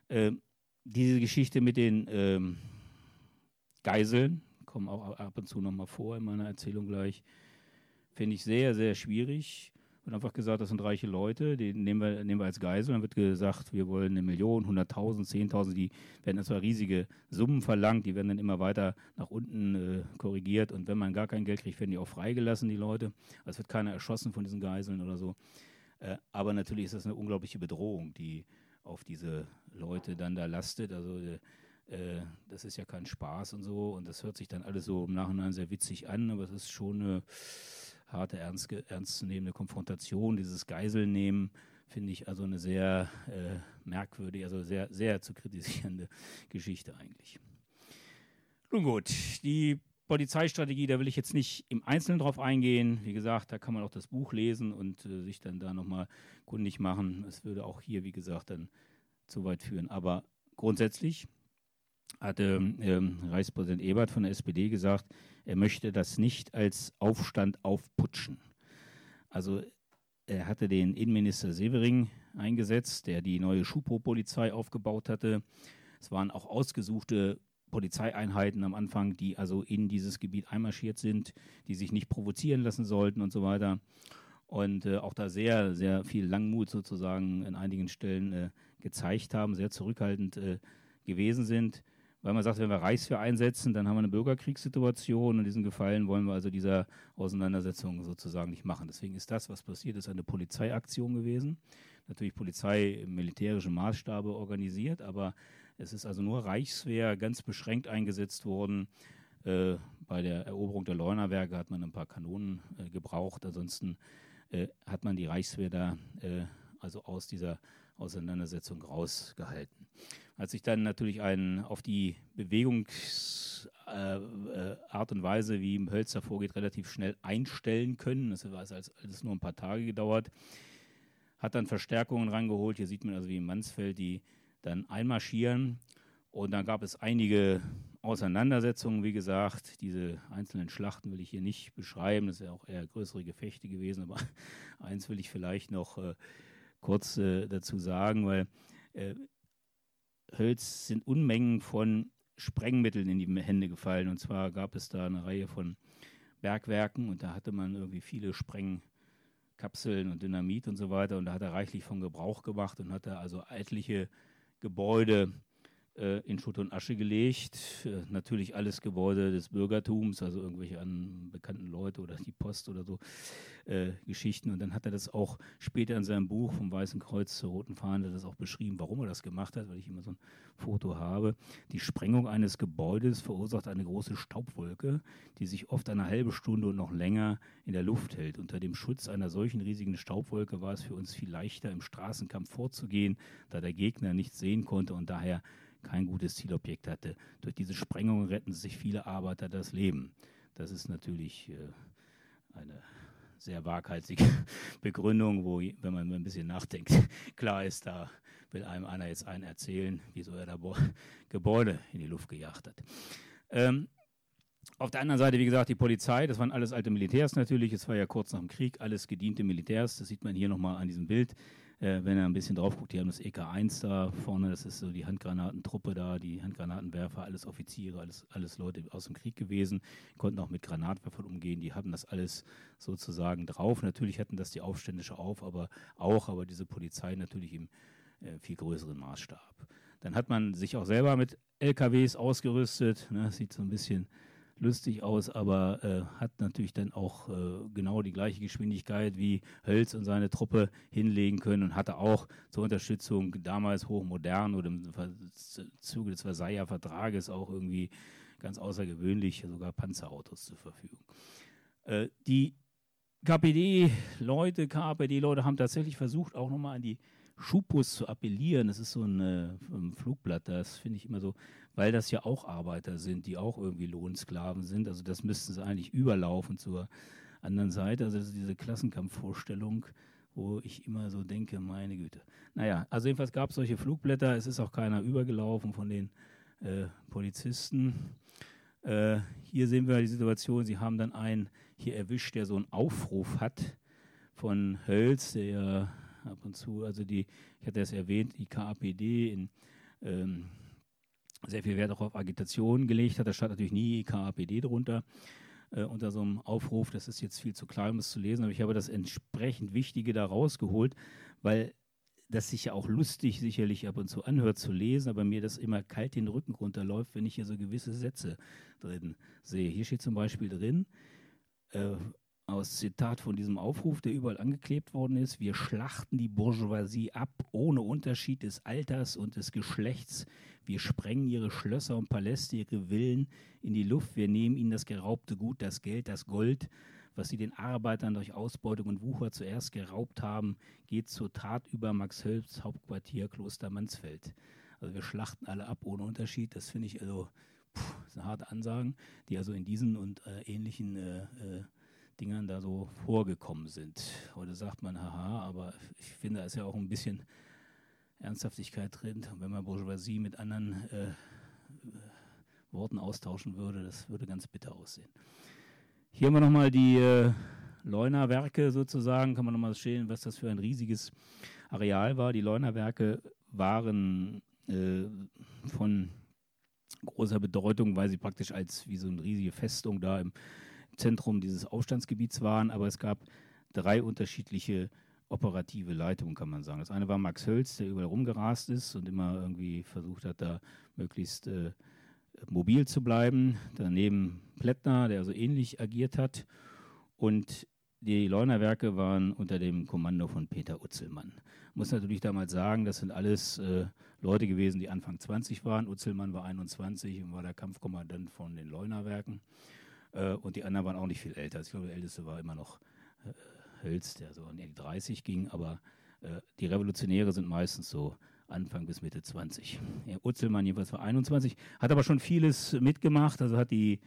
Äh, diese Geschichte mit den ähm, Geiseln, kommen auch ab und zu nochmal vor in meiner Erzählung gleich, finde ich sehr, sehr schwierig. Wird einfach gesagt, das sind reiche Leute, die nehmen wir, nehmen wir als Geisel. Dann wird gesagt, wir wollen eine Million, 100.000, 10.000. Die werden zwar riesige Summen verlangt, die werden dann immer weiter nach unten äh, korrigiert. Und wenn man gar kein Geld kriegt, werden die auch freigelassen, die Leute. Also es wird keiner erschossen von diesen Geiseln oder so. Äh, aber natürlich ist das eine unglaubliche Bedrohung, die auf diese Leute dann da lastet. Also äh, äh das ist ja kein Spaß und so. Und das hört sich dann alles so im Nachhinein sehr witzig an, aber es ist schon eine harte, ernst, ernstzunehmende Konfrontation, dieses Geiselnehmen, finde ich also eine sehr äh, merkwürdige, also sehr, sehr zu kritisierende Geschichte eigentlich. Nun gut, die Polizeistrategie, da will ich jetzt nicht im Einzelnen drauf eingehen. Wie gesagt, da kann man auch das Buch lesen und äh, sich dann da nochmal kundig machen. Es würde auch hier, wie gesagt, dann zu weit führen. Aber grundsätzlich hatte ähm, Reichspräsident Ebert von der SPD gesagt, er möchte das nicht als Aufstand aufputschen. Also er hatte den Innenminister Severing eingesetzt, der die neue Schupo-Polizei aufgebaut hatte. Es waren auch ausgesuchte Polizeieinheiten am Anfang, die also in dieses Gebiet einmarschiert sind, die sich nicht provozieren lassen sollten und so weiter. Und äh, auch da sehr, sehr viel Langmut sozusagen in einigen Stellen äh, gezeigt haben, sehr zurückhaltend äh, gewesen sind weil man sagt, wenn wir Reichswehr einsetzen, dann haben wir eine Bürgerkriegssituation und diesen Gefallen wollen wir also dieser Auseinandersetzung sozusagen nicht machen. Deswegen ist das, was passiert ist, eine Polizeiaktion gewesen. Natürlich Polizei im militärischen Maßstabe organisiert, aber es ist also nur Reichswehr ganz beschränkt eingesetzt worden. Äh, bei der Eroberung der Leunerwerke hat man ein paar Kanonen äh, gebraucht. Ansonsten äh, hat man die Reichswehr da äh, also aus dieser Auseinandersetzung rausgehalten. Hat sich dann natürlich ein, auf die Bewegungsart äh, äh, und Weise, wie im Hölzer vorgeht, relativ schnell einstellen können. Das hat alles, alles nur ein paar Tage gedauert. Hat dann Verstärkungen rangeholt. Hier sieht man also wie im Mansfeld, die dann einmarschieren. Und dann gab es einige Auseinandersetzungen, wie gesagt. Diese einzelnen Schlachten will ich hier nicht beschreiben. Das ja auch eher größere Gefechte gewesen. Aber eins will ich vielleicht noch äh, kurz äh, dazu sagen, weil äh, Hölz sind Unmengen von Sprengmitteln in die Hände gefallen. Und zwar gab es da eine Reihe von Bergwerken und da hatte man irgendwie viele Sprengkapseln und Dynamit und so weiter. Und da hat er reichlich von Gebrauch gemacht und hat da also etliche Gebäude in Schutt und Asche gelegt. Äh, natürlich alles Gebäude des Bürgertums, also irgendwelche an bekannten Leute oder die Post oder so äh, Geschichten. Und dann hat er das auch später in seinem Buch vom Weißen Kreuz zur Roten Fahne das auch beschrieben, warum er das gemacht hat, weil ich immer so ein Foto habe. Die Sprengung eines Gebäudes verursacht eine große Staubwolke, die sich oft eine halbe Stunde und noch länger in der Luft hält. Unter dem Schutz einer solchen riesigen Staubwolke war es für uns viel leichter, im Straßenkampf vorzugehen, da der Gegner nichts sehen konnte und daher kein gutes Zielobjekt hatte. Durch diese Sprengung retten sich viele Arbeiter das Leben. Das ist natürlich äh, eine sehr waghalsige Begründung, wo, wenn man ein bisschen nachdenkt, klar ist, da will einem einer jetzt einen erzählen, wieso er da Gebäude in die Luft gejagt hat. Ähm, auf der anderen Seite, wie gesagt, die Polizei, das waren alles alte Militärs natürlich, es war ja kurz nach dem Krieg, alles gediente Militärs, das sieht man hier nochmal an diesem Bild äh, wenn er ein bisschen drauf guckt, die haben das EK1 da vorne, das ist so die Handgranatentruppe da, die Handgranatenwerfer, alles Offiziere, alles, alles Leute aus dem Krieg gewesen, konnten auch mit Granatwerfern umgehen, die hatten das alles sozusagen drauf. Natürlich hatten das die Aufständische auf, aber auch, aber diese Polizei natürlich im äh, viel größeren Maßstab. Dann hat man sich auch selber mit LKWs ausgerüstet, ne, sieht so ein bisschen lustig aus, aber äh, hat natürlich dann auch äh, genau die gleiche Geschwindigkeit wie Hölz und seine Truppe hinlegen können und hatte auch zur Unterstützung damals hochmodern oder im Zuge des Versailler Vertrages auch irgendwie ganz außergewöhnlich sogar Panzerautos zur Verfügung. Äh, die KPD-Leute, KPD-Leute haben tatsächlich versucht, auch nochmal an die Schubus zu appellieren. Das ist so ein, äh, ein Flugblatt, das finde ich immer so, weil das ja auch Arbeiter sind, die auch irgendwie Lohnsklaven sind. Also das müssten sie eigentlich überlaufen zur anderen Seite. Also das ist diese Klassenkampfvorstellung, wo ich immer so denke, meine Güte. Naja, also jedenfalls gab es solche Flugblätter. Es ist auch keiner übergelaufen von den äh, Polizisten. Äh, hier sehen wir die Situation, sie haben dann einen hier erwischt, der so einen Aufruf hat von Hölz, der ab und zu, also die, ich hatte es erwähnt, die KAPD in ähm, sehr viel Wert auch auf Agitation gelegt hat. Da stand natürlich nie KAPD drunter äh, unter so einem Aufruf. Das ist jetzt viel zu klein, um es zu lesen, aber ich habe das entsprechend Wichtige da rausgeholt, weil das sich ja auch lustig sicherlich ab und zu anhört zu lesen, aber mir das immer kalt den Rücken runterläuft, wenn ich hier so gewisse Sätze drin sehe. Hier steht zum Beispiel drin, äh, aus Zitat von diesem Aufruf, der überall angeklebt worden ist, wir schlachten die Bourgeoisie ab, ohne Unterschied des Alters und des Geschlechts. Wir sprengen ihre Schlösser und Paläste, ihre Villen in die Luft. Wir nehmen ihnen das geraubte Gut, das Geld, das Gold, was sie den Arbeitern durch Ausbeutung und Wucher zuerst geraubt haben, geht zur Tat über Max Hölz Hauptquartier Kloster Mansfeld. Also wir schlachten alle ab ohne Unterschied. Das finde ich also puh, das eine harte Ansagen, die also in diesen und äh, ähnlichen äh, äh, Dingern da so vorgekommen sind. Heute sagt man, haha, aber ich finde, da ist ja auch ein bisschen Ernsthaftigkeit drin. Und wenn man Bourgeoisie mit anderen äh, Worten austauschen würde, das würde ganz bitter aussehen. Hier haben wir nochmal die äh, Leuna-Werke sozusagen, kann man nochmal sehen, was das für ein riesiges Areal war. Die Leuna-Werke waren äh, von großer Bedeutung, weil sie praktisch als wie so eine riesige Festung da im Zentrum dieses Aufstandsgebiets waren, aber es gab drei unterschiedliche operative Leitungen, kann man sagen. Das eine war Max Hölz, der überall rumgerast ist und immer irgendwie versucht hat, da möglichst äh, mobil zu bleiben. Daneben Plättner, der also ähnlich agiert hat. Und die Leunerwerke waren unter dem Kommando von Peter Utzelmann. Muss natürlich damals sagen, das sind alles äh, Leute gewesen, die Anfang 20 waren. Utzelmann war 21 und war der Kampfkommandant von den Leunerwerken. Äh, und die anderen waren auch nicht viel älter. Ich glaube, der Älteste war immer noch äh, Hölz, der so in die 30 ging. Aber äh, die Revolutionäre sind meistens so Anfang bis Mitte 20. Ja, Utzelmann jeweils war 21, hat aber schon vieles mitgemacht. Also hat die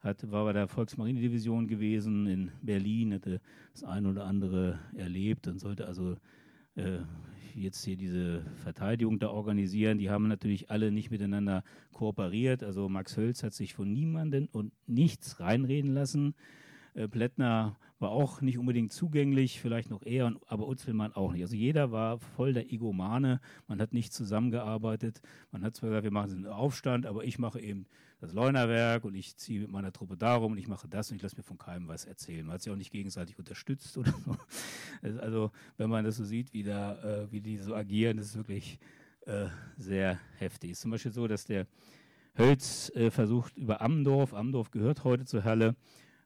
hat, war bei der Volksmarinedivision gewesen in Berlin, hatte das eine oder andere erlebt und sollte also äh, jetzt hier diese Verteidigung da organisieren. Die haben natürlich alle nicht miteinander kooperiert. Also Max Hölz hat sich von niemandem und nichts reinreden lassen. Äh, Plättner war auch nicht unbedingt zugänglich, vielleicht noch eher, aber Utzelmann auch nicht. Also jeder war voll der Egomane, man hat nicht zusammengearbeitet, man hat zwar gesagt, wir machen einen Aufstand, aber ich mache eben das Leunerwerk und ich ziehe mit meiner Truppe darum und ich mache das und ich lasse mir von keinem was erzählen. Man hat sich auch nicht gegenseitig unterstützt oder so. Also wenn man das so sieht, wie, da, äh, wie die so agieren, das ist wirklich äh, sehr heftig. Es ist zum Beispiel so, dass der Hölz äh, versucht über Amdorf, Amdorf gehört heute zu Halle,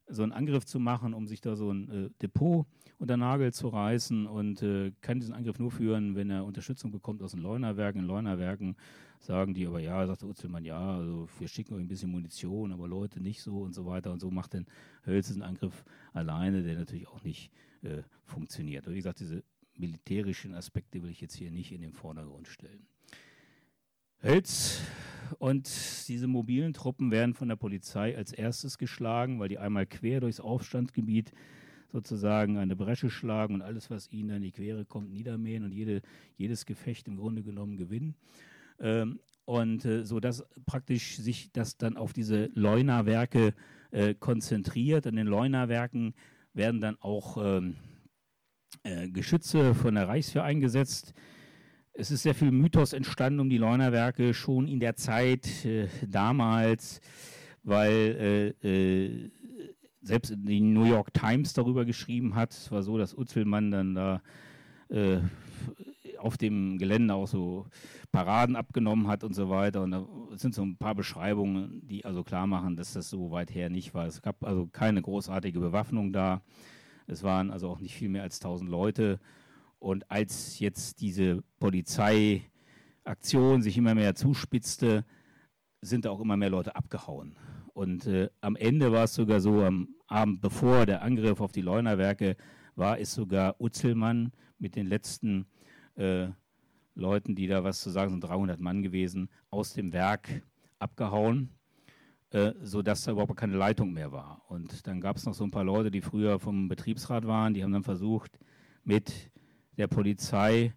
so einen Angriff zu machen, um sich da so ein äh, Depot unter Nagel zu reißen und äh, kann diesen Angriff nur führen, wenn er Unterstützung bekommt aus den Leunerwerken. In Leunerwerken sagen die aber, ja, sagt Utzelmann, ja, also wir schicken euch ein bisschen Munition, aber Leute nicht so und so weiter. Und so macht dann Hölz einen Angriff alleine, der natürlich auch nicht äh, funktioniert. Und wie gesagt, diese militärischen Aspekte will ich jetzt hier nicht in den Vordergrund stellen. Hölz und diese mobilen Truppen werden von der Polizei als erstes geschlagen, weil die einmal quer durchs Aufstandsgebiet sozusagen eine Bresche schlagen und alles, was ihnen in die Quere kommt, niedermähen und jede, jedes Gefecht im Grunde genommen gewinnen. Ähm, und äh, so dass praktisch sich das dann auf diese Leuna-Werke äh, konzentriert. An den Leuna-Werken werden dann auch ähm, äh, Geschütze von der Reichswehr eingesetzt es ist sehr viel Mythos entstanden um die Leunerwerke schon in der Zeit äh, damals, weil äh, äh, selbst die New York Times darüber geschrieben hat. Es war so, dass Utzelmann dann da auf dem Gelände auch so Paraden abgenommen hat und so weiter. Und da sind so ein paar Beschreibungen, die also klar machen, dass das so weit her nicht war. Es gab also keine großartige Bewaffnung da. Es waren also auch nicht viel mehr als 1000 Leute. Und als jetzt diese Polizeiaktion sich immer mehr zuspitzte, sind auch immer mehr Leute abgehauen. Und äh, am Ende war es sogar so, am Abend bevor der Angriff auf die Leunerwerke war, ist sogar Utzelmann mit den letzten äh, Leuten, die da was zu sagen sind, 300 Mann gewesen, aus dem Werk abgehauen, äh, sodass da überhaupt keine Leitung mehr war. Und dann gab es noch so ein paar Leute, die früher vom Betriebsrat waren, die haben dann versucht, mit der Polizei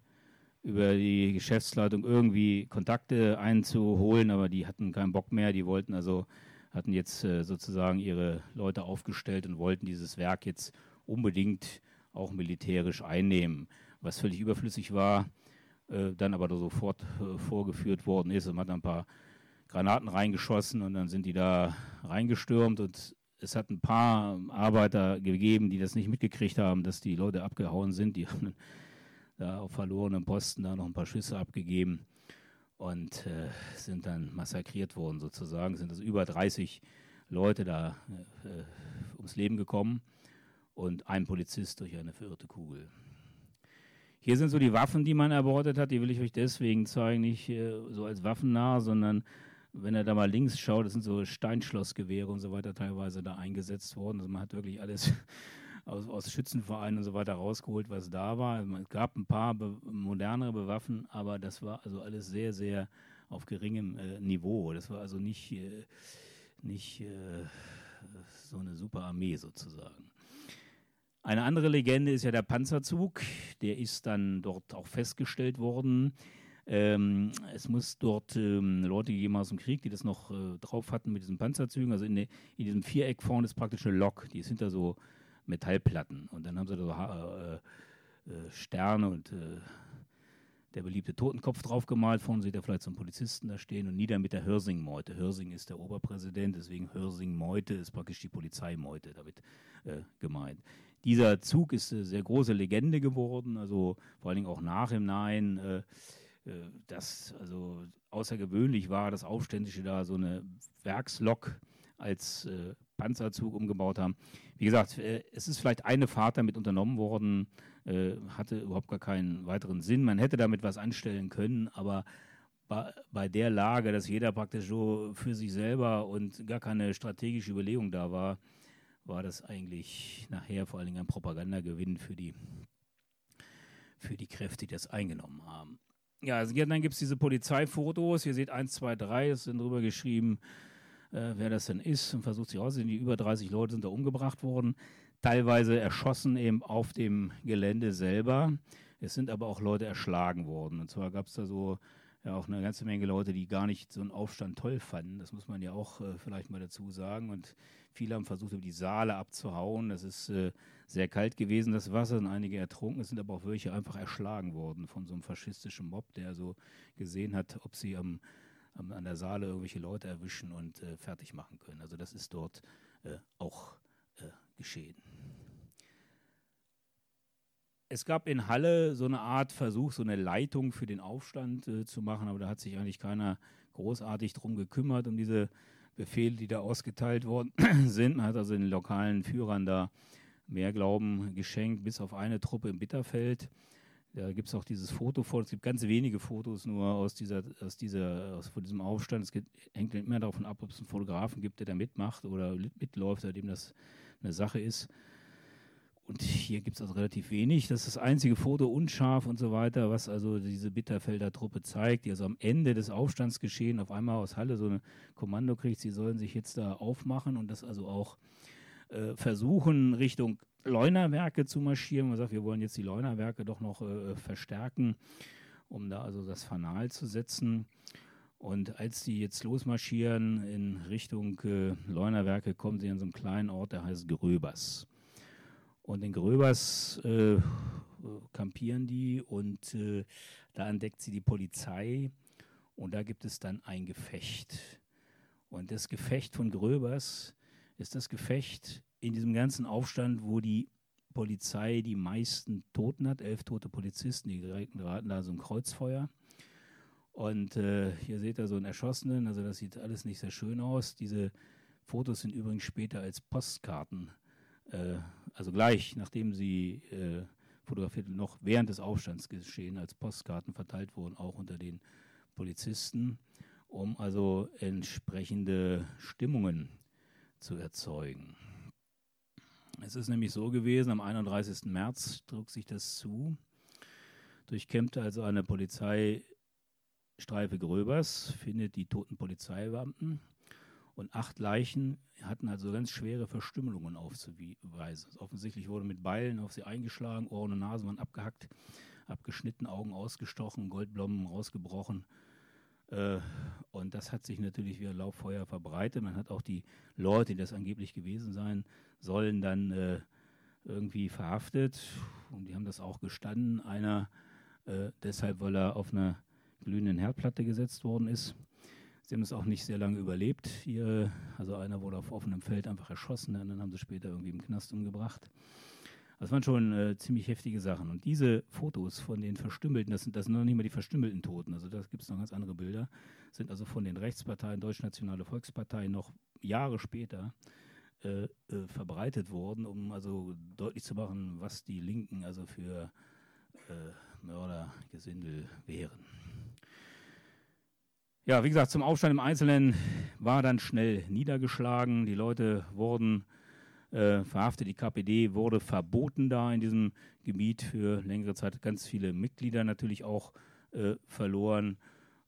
über die Geschäftsleitung irgendwie Kontakte einzuholen, aber die hatten keinen Bock mehr, die wollten also hatten jetzt äh, sozusagen ihre Leute aufgestellt und wollten dieses Werk jetzt unbedingt auch militärisch einnehmen, was völlig überflüssig war, äh, dann aber sofort äh, vorgeführt worden ist. Und man hat ein paar Granaten reingeschossen und dann sind die da reingestürmt und es hat ein paar Arbeiter gegeben, die das nicht mitgekriegt haben, dass die Leute abgehauen sind. Die haben da auf verlorenen Posten da noch ein paar Schüsse abgegeben und äh, sind dann massakriert worden sozusagen. Sind also über 30 Leute da äh, ums Leben gekommen und ein Polizist durch eine verirrte Kugel. Hier sind so die Waffen, die man erbordet hat. Die will ich euch deswegen zeigen, nicht äh, so als waffennah, sondern wenn er da mal links schaut, das sind so Steinschlossgewehre und so weiter teilweise da eingesetzt worden. Also man hat wirklich alles aus, aus Schützenvereinen und so weiter rausgeholt, was da war. Es gab ein paar be modernere Bewaffen, aber das war also alles sehr, sehr auf geringem äh, Niveau. Das war also nicht, äh, nicht äh, so eine super Armee sozusagen. Eine andere Legende ist ja der Panzerzug. Der ist dann dort auch festgestellt worden. Ähm, es muss dort ähm, Leute gegeben aus dem Krieg, die das noch äh, drauf hatten mit diesen Panzerzügen. Also in, de, in diesem Viereck vorne ist praktisch eine Lok. Die ist hinter so Metallplatten. Und dann haben sie da so äh, äh, Sterne und äh, der beliebte Totenkopf draufgemalt. Vorne sieht er vielleicht so einen Polizisten da stehen und nieder mit der Hörsing-Meute. Hörsing ist der Oberpräsident, deswegen Hörsing-Meute ist praktisch die Polizeimeute damit äh, gemeint. Dieser Zug ist eine sehr große Legende geworden, also vor allen Dingen auch nach im Nahen. Äh, äh, das also außergewöhnlich war, dass Aufständische da so eine Werkslok als äh, Panzerzug umgebaut haben. Wie gesagt, äh, es ist vielleicht eine Fahrt damit unternommen worden, äh, hatte überhaupt gar keinen weiteren Sinn. Man hätte damit was anstellen können, aber bei, bei der Lage, dass jeder praktisch so für sich selber und gar keine strategische Überlegung da war, war das eigentlich nachher vor allen Dingen ein Propagandagewinn für die, für die Kräfte, die das eingenommen haben. Ja, also dann gibt es diese Polizeifotos. Ihr seht 1, 2, 3, es sind drüber geschrieben, äh, wer das denn ist und versucht sich auszusehen. Die über 30 Leute sind da umgebracht worden, teilweise erschossen eben auf dem Gelände selber. Es sind aber auch Leute erschlagen worden. Und zwar gab es da so ja auch eine ganze Menge Leute, die gar nicht so einen Aufstand toll fanden. Das muss man ja auch äh, vielleicht mal dazu sagen. Und viele haben versucht, über die Saale abzuhauen. Das ist äh, sehr kalt gewesen, das Wasser, und einige ertrunken. Es sind aber auch welche einfach erschlagen worden von so einem faschistischen Mob, der so gesehen hat, ob sie am an der Saale irgendwelche Leute erwischen und äh, fertig machen können. Also das ist dort äh, auch äh, geschehen. Es gab in Halle so eine Art Versuch, so eine Leitung für den Aufstand äh, zu machen, aber da hat sich eigentlich keiner großartig drum gekümmert, um diese Befehle, die da ausgeteilt worden sind. Man hat also den lokalen Führern da mehr Glauben geschenkt, bis auf eine Truppe im Bitterfeld. Da gibt es auch dieses Foto vor. Es gibt ganz wenige Fotos nur aus dieser, aus dieser, aus, von diesem Aufstand. Es gibt, hängt mehr davon ab, ob es einen Fotografen gibt, der da mitmacht oder mitläuft, oder dem das eine Sache ist. Und hier gibt es also relativ wenig. Das ist das einzige Foto, unscharf und so weiter, was also diese Bitterfelder Truppe zeigt, die also am Ende des Aufstandsgeschehen auf einmal aus Halle so ein Kommando kriegt, sie sollen sich jetzt da aufmachen und das also auch äh, versuchen, Richtung Leunerwerke zu marschieren. Man sagt, wir wollen jetzt die Leunerwerke doch noch äh, verstärken, um da also das Fanal zu setzen. Und als die jetzt losmarschieren in Richtung äh, Leunerwerke, kommen sie an so einen kleinen Ort, der heißt Gröbers. Und in Gröbers äh, kampieren die und äh, da entdeckt sie die Polizei und da gibt es dann ein Gefecht. Und das Gefecht von Gröbers ist das Gefecht in diesem ganzen Aufstand, wo die Polizei die meisten Toten hat, elf tote Polizisten, die geraten da so ein Kreuzfeuer. Und äh, hier seht ihr so einen Erschossenen, also das sieht alles nicht sehr schön aus. Diese Fotos sind übrigens später als Postkarten, äh, also gleich nachdem sie äh, fotografiert noch während des Aufstands geschehen, als Postkarten verteilt wurden, auch unter den Polizisten, um also entsprechende Stimmungen zu erzeugen. Es ist nämlich so gewesen, am 31. März trug sich das zu, durchkämmte also eine Polizei Streife Gröbers findet die toten Polizeibeamten und acht Leichen hatten also ganz schwere Verstümmelungen aufzuweisen. Offensichtlich wurde mit Beilen auf sie eingeschlagen, Ohren und Nase waren abgehackt, abgeschnitten, Augen ausgestochen, Goldblommen rausgebrochen. Äh, und das hat sich natürlich wie ein Lauffeuer verbreitet. Man hat auch die Leute, die das angeblich gewesen sein sollen, dann äh, irgendwie verhaftet. Und die haben das auch gestanden. Einer äh, deshalb, weil er auf einer glühenden Herdplatte gesetzt worden ist. Sie haben es auch nicht sehr lange überlebt. Hier, also einer wurde auf offenem Feld einfach erschossen, den anderen haben sie später irgendwie im Knast umgebracht. Das waren schon äh, ziemlich heftige Sachen. Und diese Fotos von den Verstümmelten, das sind, das sind noch nicht mal die verstümmelten Toten, also da gibt es noch ganz andere Bilder, sind also von den Rechtsparteien, Deutschnationale Volkspartei, noch Jahre später äh, äh, verbreitet worden, um also deutlich zu machen, was die Linken also für äh, Mördergesindel wären. Ja, wie gesagt, zum Aufstand im Einzelnen war dann schnell niedergeschlagen. Die Leute wurden äh, verhaftet. Die KPD wurde verboten da in diesem Gebiet für längere Zeit. Ganz viele Mitglieder natürlich auch äh, verloren.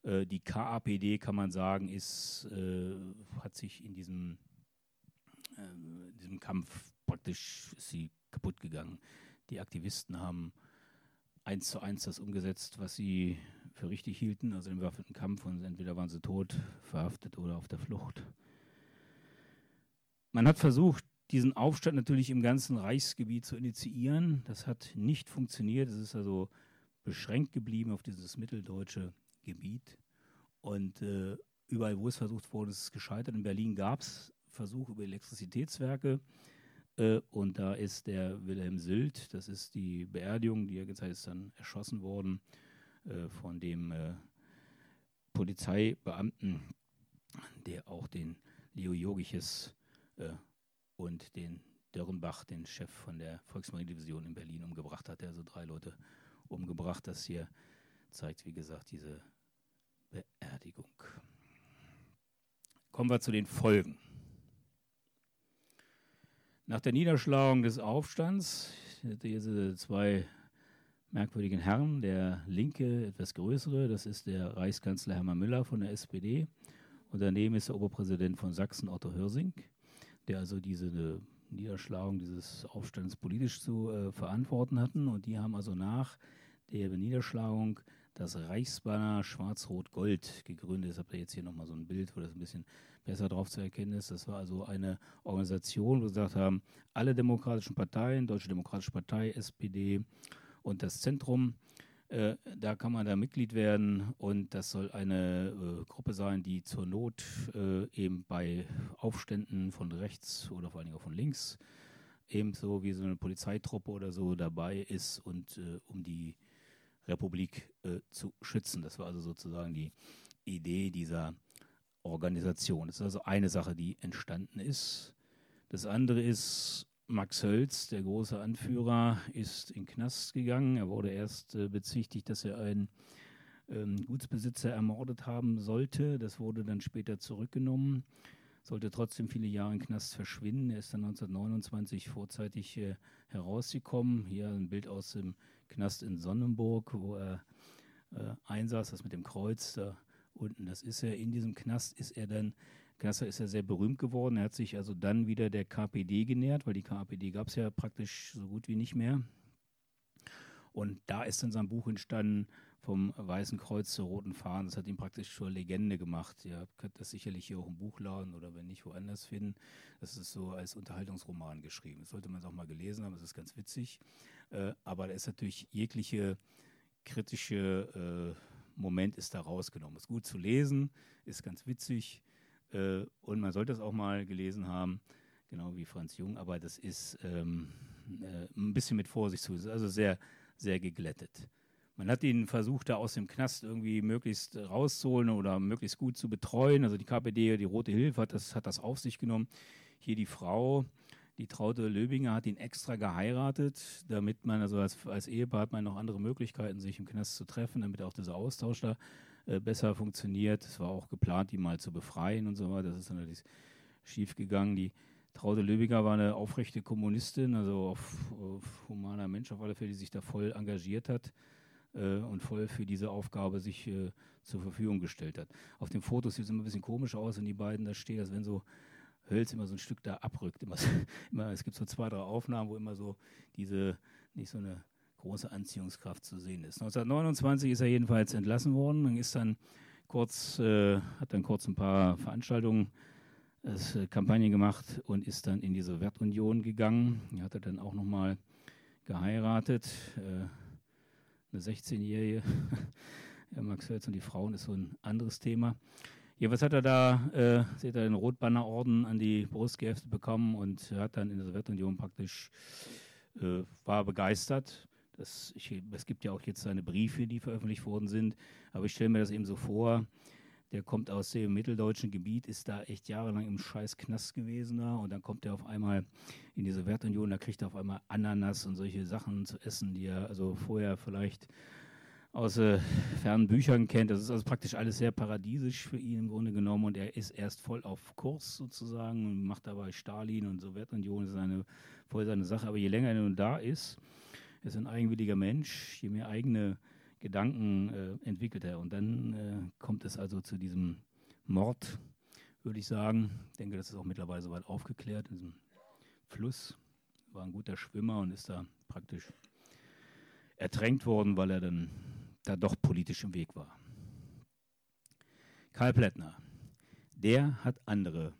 Äh, die KAPD, kann man sagen, ist, äh, hat sich in diesem, äh, diesem Kampf praktisch ist sie kaputt gegangen. Die Aktivisten haben eins zu eins das umgesetzt, was sie für richtig hielten, also im bewaffneten Kampf und entweder waren sie tot, verhaftet oder auf der Flucht. Man hat versucht, diesen Aufstand natürlich im ganzen Reichsgebiet zu initiieren. Das hat nicht funktioniert. Es ist also beschränkt geblieben auf dieses mitteldeutsche Gebiet. Und äh, überall, wo es versucht wurde, ist es gescheitert. In Berlin gab es Versuche über Elektrizitätswerke. Äh, und da ist der Wilhelm Sylt, das ist die Beerdigung, die er gezeigt ist, dann erschossen worden. Äh, von dem äh, Polizeibeamten, der auch den Leo Jogiches äh, und den Dörrenbach, den Chef von der Volksmarinedivision in Berlin, umgebracht hat. Er also drei Leute umgebracht. Das hier zeigt, wie gesagt, diese Beerdigung. Kommen wir zu den Folgen. Nach der Niederschlagung des Aufstands, diese zwei merkwürdigen Herren. Der linke, etwas größere, das ist der Reichskanzler Hermann Müller von der SPD. Und daneben ist der Oberpräsident von Sachsen, Otto Hörsing, der also diese Niederschlagung dieses Aufstands politisch zu äh, verantworten hatten. Und die haben also nach der Niederschlagung das Reichsbanner Schwarz-Rot-Gold gegründet. Das habt ihr jetzt hier nochmal so ein Bild, wo das ein bisschen besser drauf zu erkennen ist. Das war also eine Organisation, wo sie gesagt haben, alle demokratischen Parteien, Deutsche Demokratische Partei, SPD, und das Zentrum. Äh, da kann man da Mitglied werden und das soll eine äh, Gruppe sein, die zur Not äh, eben bei Aufständen von rechts oder vor allen Dingen auch von links ebenso wie so eine Polizeitruppe oder so dabei ist und äh, um die Republik äh, zu schützen. Das war also sozusagen die Idee dieser Organisation. Das ist also eine Sache, die entstanden ist. Das andere ist Max Hölz, der große Anführer, ist in Knast gegangen. Er wurde erst äh, bezichtigt, dass er einen ähm, Gutsbesitzer ermordet haben sollte. Das wurde dann später zurückgenommen, sollte trotzdem viele Jahre im Knast verschwinden. Er ist dann 1929 vorzeitig äh, herausgekommen. Hier ein Bild aus dem Knast in Sonnenburg, wo er äh, einsaß, das mit dem Kreuz da unten. Das ist er. In diesem Knast ist er dann Gasser ist ja sehr berühmt geworden. Er hat sich also dann wieder der KPD genähert, weil die KPD gab es ja praktisch so gut wie nicht mehr. Und da ist dann sein Buch entstanden, vom Weißen Kreuz zur Roten Fahne. Das hat ihn praktisch zur Legende gemacht. Ihr könnt das sicherlich hier auch im Buchladen oder wenn nicht woanders finden. Das ist so als Unterhaltungsroman geschrieben. Das sollte man auch mal gelesen haben, das ist ganz witzig. Äh, aber da ist natürlich jegliche kritische äh, Moment ist da rausgenommen. Ist gut zu lesen, ist ganz witzig. Äh, und man sollte es auch mal gelesen haben, genau wie Franz Jung, aber das ist, ähm, äh, ein bisschen mit Vorsicht zu, also sehr, sehr geglättet. Man hat ihn versucht, da aus dem Knast irgendwie möglichst rauszuholen oder möglichst gut zu betreuen. Also die KPD, die Rote Hilfe, hat das, hat das auf sich genommen. Hier die Frau, die Traute Löbinger, hat ihn extra geheiratet, damit man, also als, als Ehepaar hat man noch andere Möglichkeiten, sich im Knast zu treffen, damit auch dieser Austausch da äh, besser funktioniert. Es war auch geplant, die mal zu befreien und so weiter. Das ist natürlich schief gegangen. Die Traute Löbinger war eine aufrechte Kommunistin, also auf, auf humaner Mensch auf alle Fälle, die sich da voll engagiert hat äh, und voll für diese Aufgabe sich äh, zur Verfügung gestellt hat. Auf den Fotos sieht es immer ein bisschen komisch aus, wenn die beiden da stehen, als wenn so Hölz immer so ein Stück da abrückt. Immer, immer, es gibt so zwei, drei Aufnahmen, wo immer so diese, nicht so eine große Anziehungskraft zu sehen ist. 1929 ist er jedenfalls entlassen worden und ist dann kurz, äh, hat dann kurz ein paar Veranstaltungen, äh, Kampagnen gemacht und ist dann in die Sowjetunion gegangen. Er hatte dann auch nochmal geheiratet. Äh, eine 16-Jährige. ja, Max Hölz und die Frauen ist so ein anderes Thema. Ja, was hat er da? Äh, seht ihr den Rotbannerorden an die Brust geheftet bekommen und hat dann in der Sowjetunion praktisch, äh, war begeistert. Das, ich, es gibt ja auch jetzt seine Briefe, die veröffentlicht worden sind, aber ich stelle mir das eben so vor, der kommt aus dem mitteldeutschen Gebiet, ist da echt jahrelang im scheiß Knast gewesen da und dann kommt er auf einmal in die Sowjetunion, da kriegt er auf einmal Ananas und solche Sachen zu essen, die er also vorher vielleicht aus äh, fernen Büchern kennt. Das ist also praktisch alles sehr paradiesisch für ihn im Grunde genommen und er ist erst voll auf Kurs sozusagen und macht dabei Stalin und Sowjetunion ist seine, voll seine Sache. Aber je länger er nun da ist, ist ein eigenwilliger Mensch, je mehr eigene Gedanken äh, entwickelt er. Und dann äh, kommt es also zu diesem Mord, würde ich sagen. Ich denke, das ist auch mittlerweile soweit aufgeklärt. In diesem Fluss war ein guter Schwimmer und ist da praktisch ertränkt worden, weil er dann da doch politisch im Weg war. Karl Plättner, der hat andere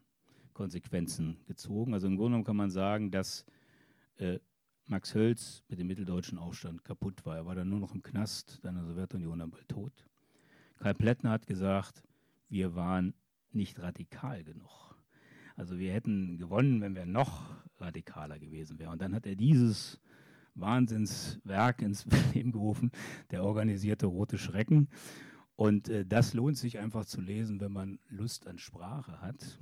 Konsequenzen gezogen. Also im Grunde genommen kann man sagen, dass äh, Max Hölz mit dem mitteldeutschen Aufstand kaputt war. Er war dann nur noch im Knast, dann in der Sowjetunion dann bald tot. Karl Plättner hat gesagt, wir waren nicht radikal genug. Also wir hätten gewonnen, wenn wir noch radikaler gewesen wären. Und dann hat er dieses Wahnsinnswerk ins Leben gerufen, der organisierte Rote Schrecken. Und äh, das lohnt sich einfach zu lesen, wenn man Lust an Sprache hat.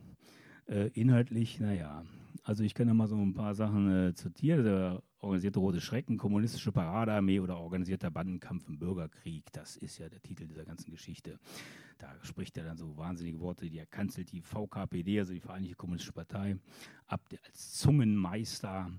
Äh, inhaltlich, naja, also ich kann ja mal so ein paar Sachen äh, zitieren. Der organisierte Rote Schrecken, kommunistische Paradearmee oder organisierter Bandenkampf im Bürgerkrieg. Das ist ja der Titel dieser ganzen Geschichte. Da spricht er dann so wahnsinnige Worte, die er kanzelt die VKPD, also die Vereinigte Kommunistische Partei, ab als Zungenmeister.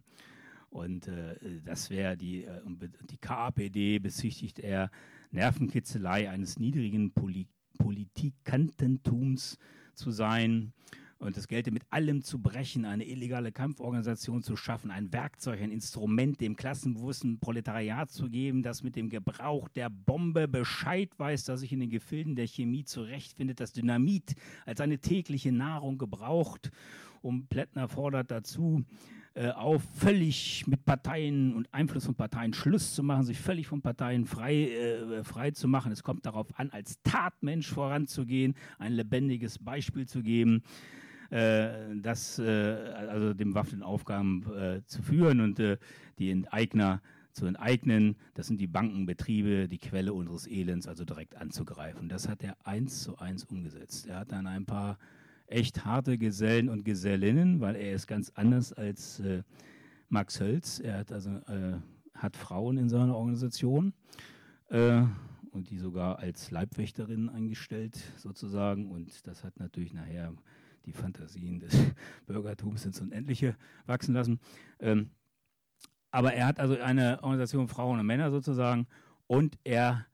Und äh, das wäre die, äh, die KAPD bezichtigt er Nervenkitzelei eines niedrigen Poli Politikantentums zu sein. Und es gelte mit allem zu brechen, eine illegale Kampforganisation zu schaffen, ein Werkzeug, ein Instrument dem klassenbewussten Proletariat zu geben, das mit dem Gebrauch der Bombe Bescheid weiß, dass sich in den Gefilden der Chemie zurechtfindet, das Dynamit als eine tägliche Nahrung gebraucht. Und Plättner fordert dazu, äh, auf, völlig mit Parteien und Einfluss von Parteien Schluss zu machen, sich völlig von Parteien frei, äh, frei zu machen. Es kommt darauf an, als Tatmensch voranzugehen, ein lebendiges Beispiel zu geben, das, äh, also dem Waffenaufgaben äh, zu führen und äh, die Enteigner zu enteignen. Das sind die Bankenbetriebe, die Quelle unseres Elends, also direkt anzugreifen. Das hat er eins zu eins umgesetzt. Er hat dann ein paar echt harte Gesellen und Gesellinnen, weil er ist ganz anders als äh, Max Hölz. Er hat also äh, hat Frauen in seiner Organisation äh, und die sogar als Leibwächterin eingestellt sozusagen. Und das hat natürlich nachher die Fantasien des Bürgertums ins Unendliche wachsen lassen. Ähm, aber er hat also eine Organisation Frauen und Männer sozusagen und er,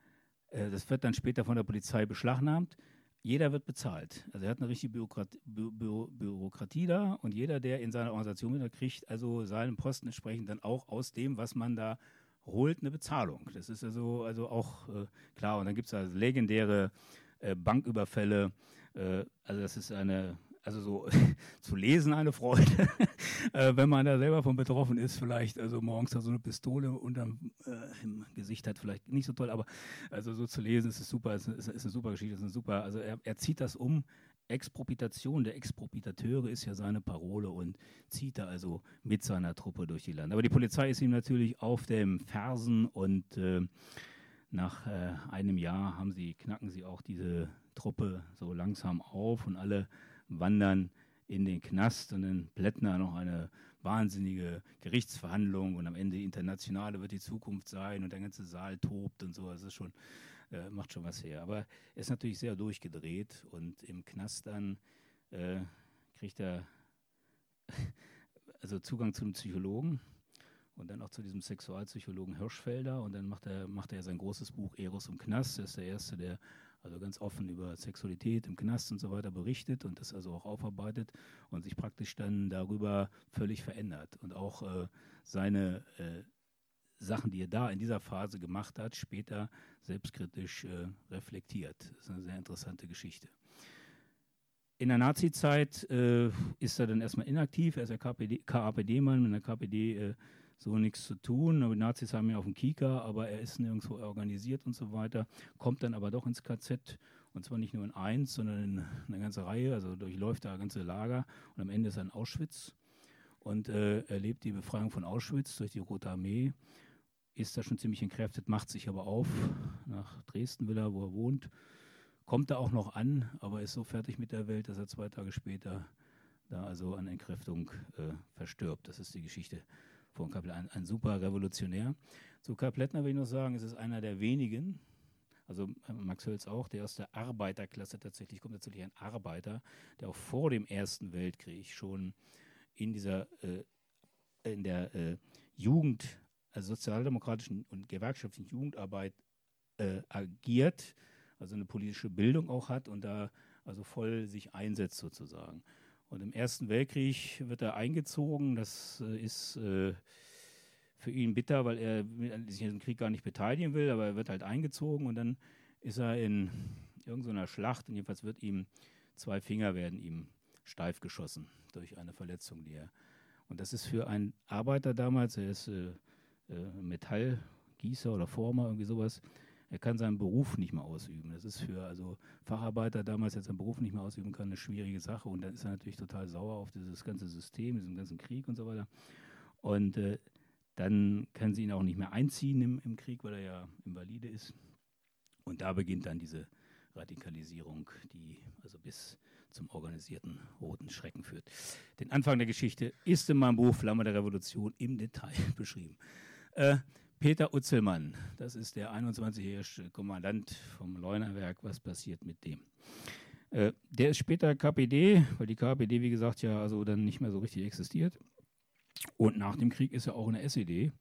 äh, das wird dann später von der Polizei beschlagnahmt, jeder wird bezahlt. Also er hat eine richtige Bürokratie, Bü Bü Bürokratie da und jeder, der in seiner Organisation mit kriegt also seinen Posten entsprechend dann auch aus dem, was man da holt, eine Bezahlung. Das ist also, also auch äh, klar. Und dann gibt es also legendäre äh, Banküberfälle. Äh, also das ist eine also so zu lesen eine Freude, äh, wenn man da selber von betroffen ist, vielleicht, also morgens da so eine Pistole unterm äh, im Gesicht hat, vielleicht nicht so toll, aber also so zu lesen ist es super, ist, ist, ist eine super Geschichte, ist eine super, also er, er zieht das um, Expropriation der Expropriateure ist ja seine Parole und zieht da also mit seiner Truppe durch die Lande. Aber die Polizei ist ihm natürlich auf dem Fersen und äh, nach äh, einem Jahr haben sie, knacken sie auch diese Truppe so langsam auf und alle wandern in den Knast und dann Plättner noch eine wahnsinnige Gerichtsverhandlung und am Ende internationale wird die Zukunft sein und der ganze Saal tobt und so. Das ist schon, äh, macht schon was her. Aber er ist natürlich sehr durchgedreht und im Knast dann äh, kriegt er also Zugang zu einem Psychologen und dann auch zu diesem Sexualpsychologen Hirschfelder und dann macht er, macht er sein großes Buch Eros im Knast. Er ist der Erste, der also ganz offen über Sexualität im Knast und so weiter berichtet und das also auch aufarbeitet und sich praktisch dann darüber völlig verändert und auch äh, seine äh, Sachen, die er da in dieser Phase gemacht hat, später selbstkritisch äh, reflektiert. Das ist eine sehr interessante Geschichte. In der Nazi-Zeit äh, ist er dann erstmal inaktiv. Er ist ja KAPD-Mann. Mit der KPD so nichts zu tun. Die Nazis haben ihn auf dem Kika, aber er ist nirgendwo organisiert und so weiter. Kommt dann aber doch ins KZ und zwar nicht nur in eins, sondern in eine ganze Reihe. Also durchläuft da ganze Lager und am Ende ist er in Auschwitz und äh, erlebt die Befreiung von Auschwitz durch die Rote Armee. Ist da schon ziemlich entkräftet, macht sich aber auf nach Dresden will er, wo er wohnt. Kommt da auch noch an, aber ist so fertig mit der Welt, dass er zwei Tage später da also an Entkräftung äh, verstirbt. Das ist die Geschichte von Karl ein, ein super Revolutionär. Zu Karl Plättner will ich noch sagen, es ist einer der wenigen, also äh, Max Hölz auch, der aus der Arbeiterklasse tatsächlich kommt, tatsächlich ein Arbeiter, der auch vor dem Ersten Weltkrieg schon in dieser, äh, in der äh, Jugend, also sozialdemokratischen und gewerkschaftlichen Jugendarbeit äh, agiert, also eine politische Bildung auch hat und da also voll sich einsetzt sozusagen. Und im Ersten Weltkrieg wird er eingezogen. Das äh, ist äh, für ihn bitter, weil er sich in den Krieg gar nicht beteiligen will, aber er wird halt eingezogen und dann ist er in irgendeiner Schlacht und jedenfalls wird ihm zwei Finger werden ihm steif geschossen durch eine Verletzung, die er. Und das ist für einen Arbeiter damals, er ist äh, äh Metallgießer oder Former, irgendwie sowas, er kann seinen Beruf nicht mehr ausüben. Das ist für also Facharbeiter damals, der seinen Beruf nicht mehr ausüben kann, eine schwierige Sache. Und dann ist er natürlich total sauer auf dieses ganze System, diesen ganzen Krieg und so weiter. Und äh, dann können sie ihn auch nicht mehr einziehen im, im Krieg, weil er ja Invalide ist. Und da beginnt dann diese Radikalisierung, die also bis zum organisierten Roten Schrecken führt. Den Anfang der Geschichte ist in meinem Buch Flamme der Revolution im Detail beschrieben. Äh, Peter Utzelmann, das ist der 21-jährige Kommandant vom Leunerwerk. Was passiert mit dem? Äh, der ist später KPD, weil die KPD, wie gesagt, ja also dann nicht mehr so richtig existiert. Und nach dem Krieg ist er auch in der SED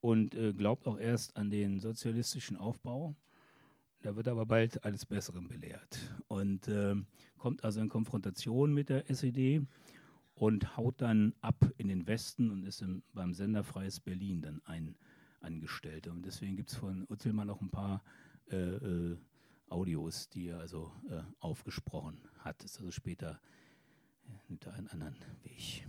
und äh, glaubt auch erst an den sozialistischen Aufbau. Da wird aber bald alles Besseren belehrt und äh, kommt also in Konfrontation mit der SED und haut dann ab in den Westen und ist im, beim Sender Freies Berlin dann ein Angestellte. Und deswegen gibt es von Utzelmann auch ein paar äh, äh, Audios, die er also äh, aufgesprochen hat. Das ist also später äh, nimmt er einen anderen Weg.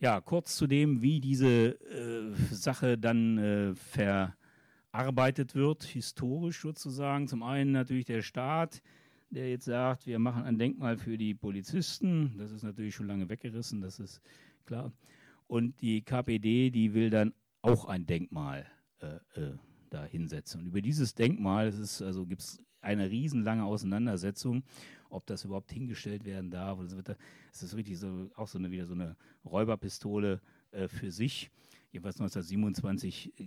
Ja, kurz zu dem, wie diese äh, Sache dann äh, verarbeitet wird, historisch sozusagen. Zum einen natürlich der Staat, der jetzt sagt, wir machen ein Denkmal für die Polizisten. Das ist natürlich schon lange weggerissen, das ist klar. Und die KPD, die will dann auch ein Denkmal äh, äh, da hinsetzen. Und über dieses Denkmal also gibt es eine riesenlange Auseinandersetzung, ob das überhaupt hingestellt werden darf. Und wird da, es ist richtig so, auch so eine, wieder so eine Räuberpistole äh, für sich. Jedenfalls 1927 äh,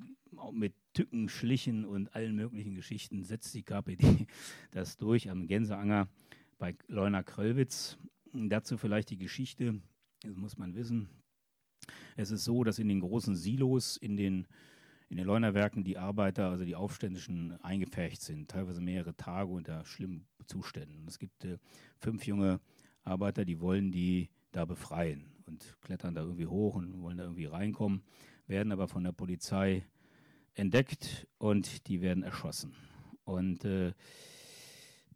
mit Tücken, Schlichen und allen möglichen Geschichten setzt die KPD das durch am Gänseanger bei Leuna Kröllwitz. Dazu vielleicht die Geschichte, das muss man wissen. Es ist so, dass in den großen Silos, in den, in den Leunerwerken die Arbeiter, also die Aufständischen, eingepfercht sind, teilweise mehrere Tage unter schlimmen Zuständen. Es gibt äh, fünf junge Arbeiter, die wollen die da befreien und klettern da irgendwie hoch und wollen da irgendwie reinkommen, werden aber von der Polizei entdeckt und die werden erschossen. Und äh,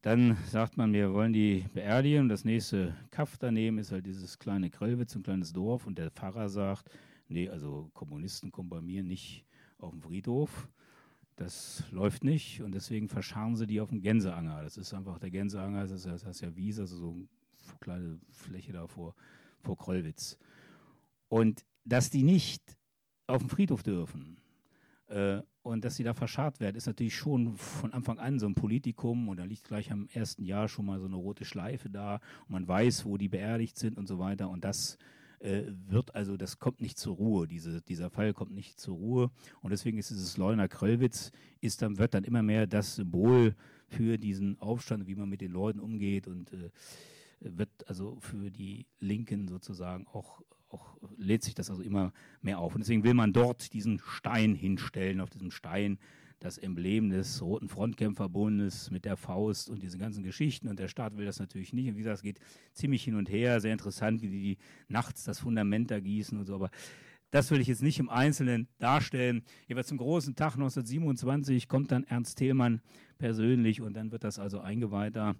Dann sagt man, wir wollen die beerdigen. Das nächste Kaff daneben ist halt dieses kleine Kröllwitz, ein kleines Dorf. Und der Pfarrer sagt, nee, also Kommunisten kommen bei mir nicht auf den Friedhof. Das läuft nicht und deswegen verscharren sie die auf dem Gänseanger. Das ist einfach der Gänseanger, das ist, das ist ja Wies, also so eine kleine Fläche da vor, vor Krollwitz. Und dass die nicht auf dem Friedhof dürfen äh, und dass sie da verscharrt werden, ist natürlich schon von Anfang an so ein Politikum und da liegt gleich am ersten Jahr schon mal so eine rote Schleife da und man weiß, wo die beerdigt sind und so weiter und das äh, wird also, das kommt nicht zur Ruhe, diese, dieser Fall kommt nicht zur Ruhe. Und deswegen ist dieses Leuner Kröllwitz, ist dann, wird dann immer mehr das Symbol für diesen Aufstand, wie man mit den Leuten umgeht und äh, wird also für die Linken sozusagen auch, auch lädt sich das also immer mehr auf. Und deswegen will man dort diesen Stein hinstellen, auf diesem Stein das Emblem des Roten Frontkämpferbundes mit der Faust und diese ganzen Geschichten. Und der Staat will das natürlich nicht. Und wie gesagt, es geht ziemlich hin und her. Sehr interessant, wie die nachts das Fundament da gießen und so. Aber das will ich jetzt nicht im Einzelnen darstellen. Jeweils zum großen Tag 1927 kommt dann Ernst Thälmann persönlich und dann wird das also eingeweiht da,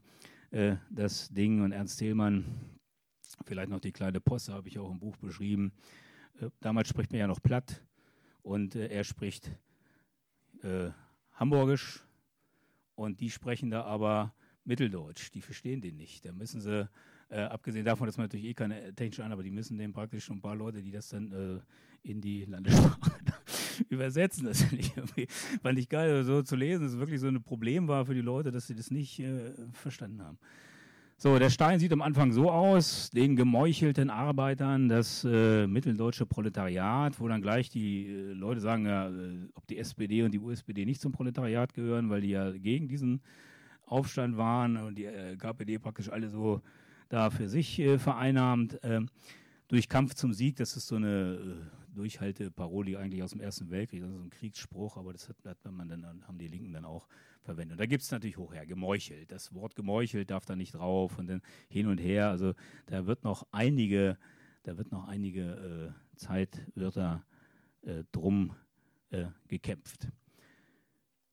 äh, das Ding. Und Ernst Thälmann, vielleicht noch die kleine Posse, habe ich auch im Buch beschrieben. Äh, damals spricht man ja noch platt und äh, er spricht äh, Hamburgisch und die sprechen da aber Mitteldeutsch. Die verstehen den nicht. Da müssen sie, äh, abgesehen davon, dass man natürlich eh keine technische an, aber die müssen den praktisch schon ein paar Leute, die das dann äh, in die Landessprache übersetzen. Das fand ich, geil, so zu lesen. Das ist wirklich so ein Problem war für die Leute, dass sie das nicht äh, verstanden haben. So, der Stein sieht am Anfang so aus, den gemeuchelten Arbeitern, das äh, mitteldeutsche Proletariat, wo dann gleich die äh, Leute sagen, ja, äh, ob die SPD und die USPD nicht zum Proletariat gehören, weil die ja gegen diesen Aufstand waren und die äh, KPD praktisch alle so da für sich äh, vereinnahmt. Ähm, durch Kampf zum Sieg, das ist so eine äh, Durchhalteparoli eigentlich aus dem Ersten Weltkrieg, das ist so ein Kriegsspruch, aber das hat, hat man dann, haben die Linken dann auch verwendet. Und da gibt es natürlich hochher, gemeuchelt. Das Wort gemeuchelt darf da nicht drauf und dann hin und her. Also da wird noch einige, da wird noch einige äh, Zeitwörter äh, drum äh, gekämpft.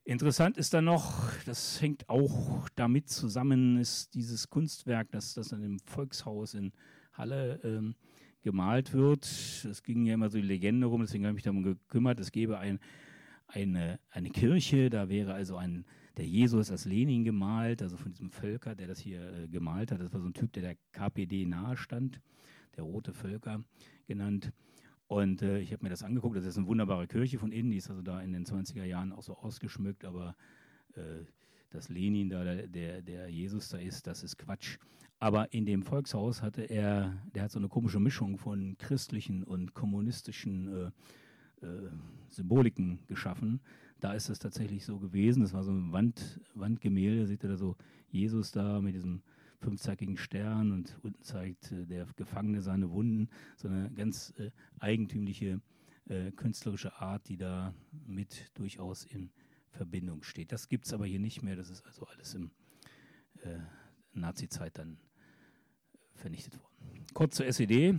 Interessant ist dann noch, das hängt auch damit zusammen, ist dieses Kunstwerk, das, das an dem Volkshaus in Halle ähm, gemalt wird. Es ging ja immer so die Legende rum, deswegen habe ich mich darum gekümmert. Es gäbe ein, eine, eine Kirche, da wäre also ein der Jesus als Lenin gemalt, also von diesem Völker, der das hier äh, gemalt hat. Das war so ein Typ, der der KPD nahe stand, der Rote Völker genannt. Und äh, ich habe mir das angeguckt. Das ist eine wunderbare Kirche von innen. Die ist also da in den 20er Jahren auch so ausgeschmückt. Aber äh, dass Lenin da der, der, der, Jesus da ist, das ist Quatsch. Aber in dem Volkshaus hatte er, der hat so eine komische Mischung von christlichen und kommunistischen äh, äh Symboliken geschaffen da ist es tatsächlich so gewesen. Das war so ein Wand, Wandgemälde, seht ihr da so Jesus da mit diesem fünfzackigen Stern und unten zeigt äh, der Gefangene seine Wunden. So eine ganz äh, eigentümliche äh, künstlerische Art, die da mit durchaus in Verbindung steht. Das gibt es aber hier nicht mehr. Das ist also alles im äh, Nazi-Zeit dann vernichtet worden. Kurz zur SED.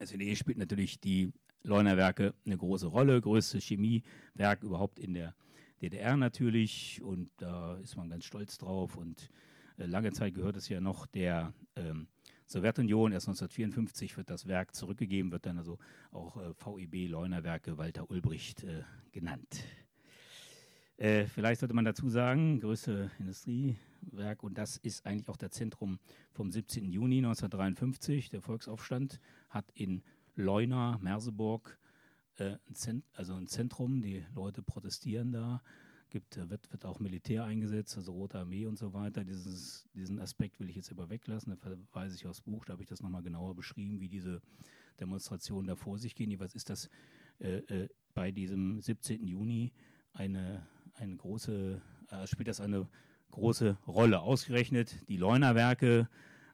SED spielt natürlich die Leunerwerke eine große Rolle, größte Chemiewerk überhaupt in der DDR natürlich und da ist man ganz stolz drauf und äh, lange Zeit gehört es ja noch der ähm, Sowjetunion. Erst 1954 wird das Werk zurückgegeben, wird dann also auch äh, VEB Leunerwerke Walter Ulbricht äh, genannt. Äh, vielleicht sollte man dazu sagen, größte Industriewerk und das ist eigentlich auch der Zentrum vom 17. Juni 1953. Der Volksaufstand hat in Leuna, Merseburg, äh, also ein Zentrum, die Leute protestieren da, gibt, äh, wird, wird auch Militär eingesetzt, also Rote Armee und so weiter. Dieses, diesen Aspekt will ich jetzt aber weglassen, da verweise ich aufs Buch, da habe ich das nochmal genauer beschrieben, wie diese Demonstrationen da vor sich gehen. Was ist das äh, äh, bei diesem 17. Juni eine, eine große, äh, spielt das eine große Rolle. Ausgerechnet die Leunerwerke,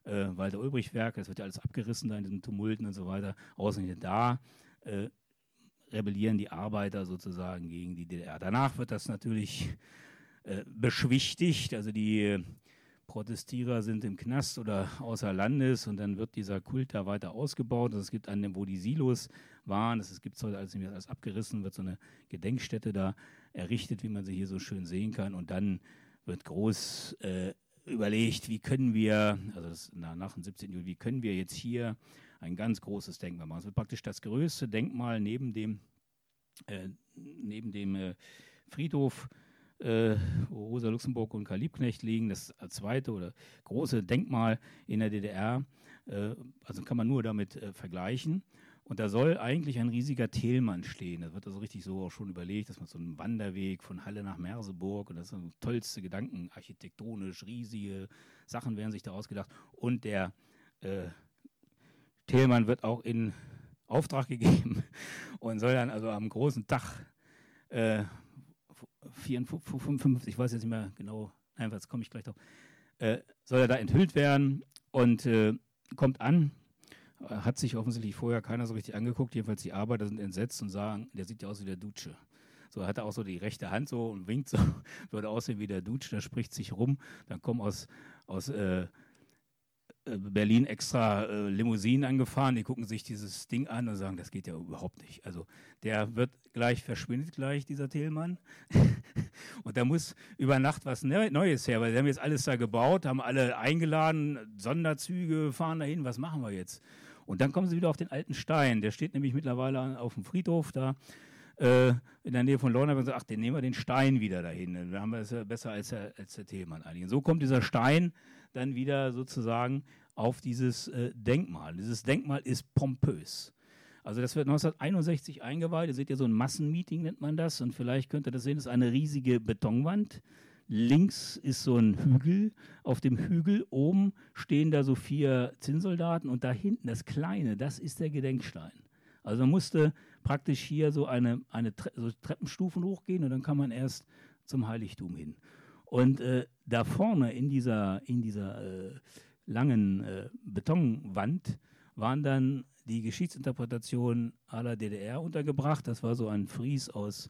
äh, Walter Ulbricht Werke, das wird ja alles abgerissen da in diesen Tumulten und so weiter. Ausgerechnet da äh, rebellieren die Arbeiter sozusagen gegen die DDR. Danach wird das natürlich äh, beschwichtigt, also die Protestierer sind im Knast oder außer Landes und dann wird dieser Kult da weiter ausgebaut. Also es gibt an dem, wo die Silos waren, das gibt es heute alles, alles abgerissen, wird so eine Gedenkstätte da errichtet, wie man sie hier so schön sehen kann. Und dann wird groß äh, überlegt, wie können wir, also nach dem 17. Juli, wie können wir jetzt hier ein ganz großes Denkmal machen. Es wird praktisch das größte Denkmal neben dem, äh, neben dem äh, Friedhof, äh, wo Rosa Luxemburg und Karl Liebknecht liegen, das zweite oder große Denkmal in der DDR. Äh, also kann man nur damit äh, vergleichen. Und da soll eigentlich ein riesiger Thelmann stehen. Das wird also richtig so auch schon überlegt, dass man so einen Wanderweg von Halle nach Merseburg und das sind tollste Gedanken, architektonisch, riesige Sachen werden sich da ausgedacht. Und der äh, Thelmann wird auch in Auftrag gegeben und soll dann also am großen Tag äh, 54, ich weiß jetzt nicht mehr genau, einfach, jetzt komme ich gleich drauf, äh, soll er da enthüllt werden und äh, kommt an hat sich offensichtlich vorher keiner so richtig angeguckt. Jedenfalls die Arbeiter sind entsetzt und sagen, der sieht ja aus wie der Dutsche. So hat er auch so die rechte Hand so und winkt so, würde aussehen wie der Dutsche, der spricht sich rum. Dann kommen aus, aus äh, äh, Berlin extra äh, Limousinen angefahren, die gucken sich dieses Ding an und sagen, das geht ja überhaupt nicht. Also der wird gleich, verschwindet gleich, dieser Thelmann. und da muss über Nacht was Neues her, weil sie haben jetzt alles da gebaut, haben alle eingeladen, Sonderzüge fahren dahin, was machen wir jetzt? Und dann kommen sie wieder auf den alten Stein. Der steht nämlich mittlerweile auf dem Friedhof da äh, in der Nähe von Lorna und sagt, ach, den nehmen wir den Stein wieder dahin. Dann haben wir es ja besser als der, als der Themenmann eigentlich. Und so kommt dieser Stein dann wieder sozusagen auf dieses äh, Denkmal. Dieses Denkmal ist pompös. Also das wird 1961 eingeweiht. Ihr seht ja so ein Massenmeeting nennt man das. Und vielleicht könnt ihr das sehen, das ist eine riesige Betonwand. Links ist so ein Hügel. Auf dem Hügel oben stehen da so vier Zinnsoldaten und da hinten das Kleine, das ist der Gedenkstein. Also man musste praktisch hier so eine, eine Tre so Treppenstufen hochgehen und dann kann man erst zum Heiligtum hin. Und äh, da vorne in dieser, in dieser äh, langen äh, Betonwand waren dann die Geschichtsinterpretationen aller DDR untergebracht. Das war so ein Fries aus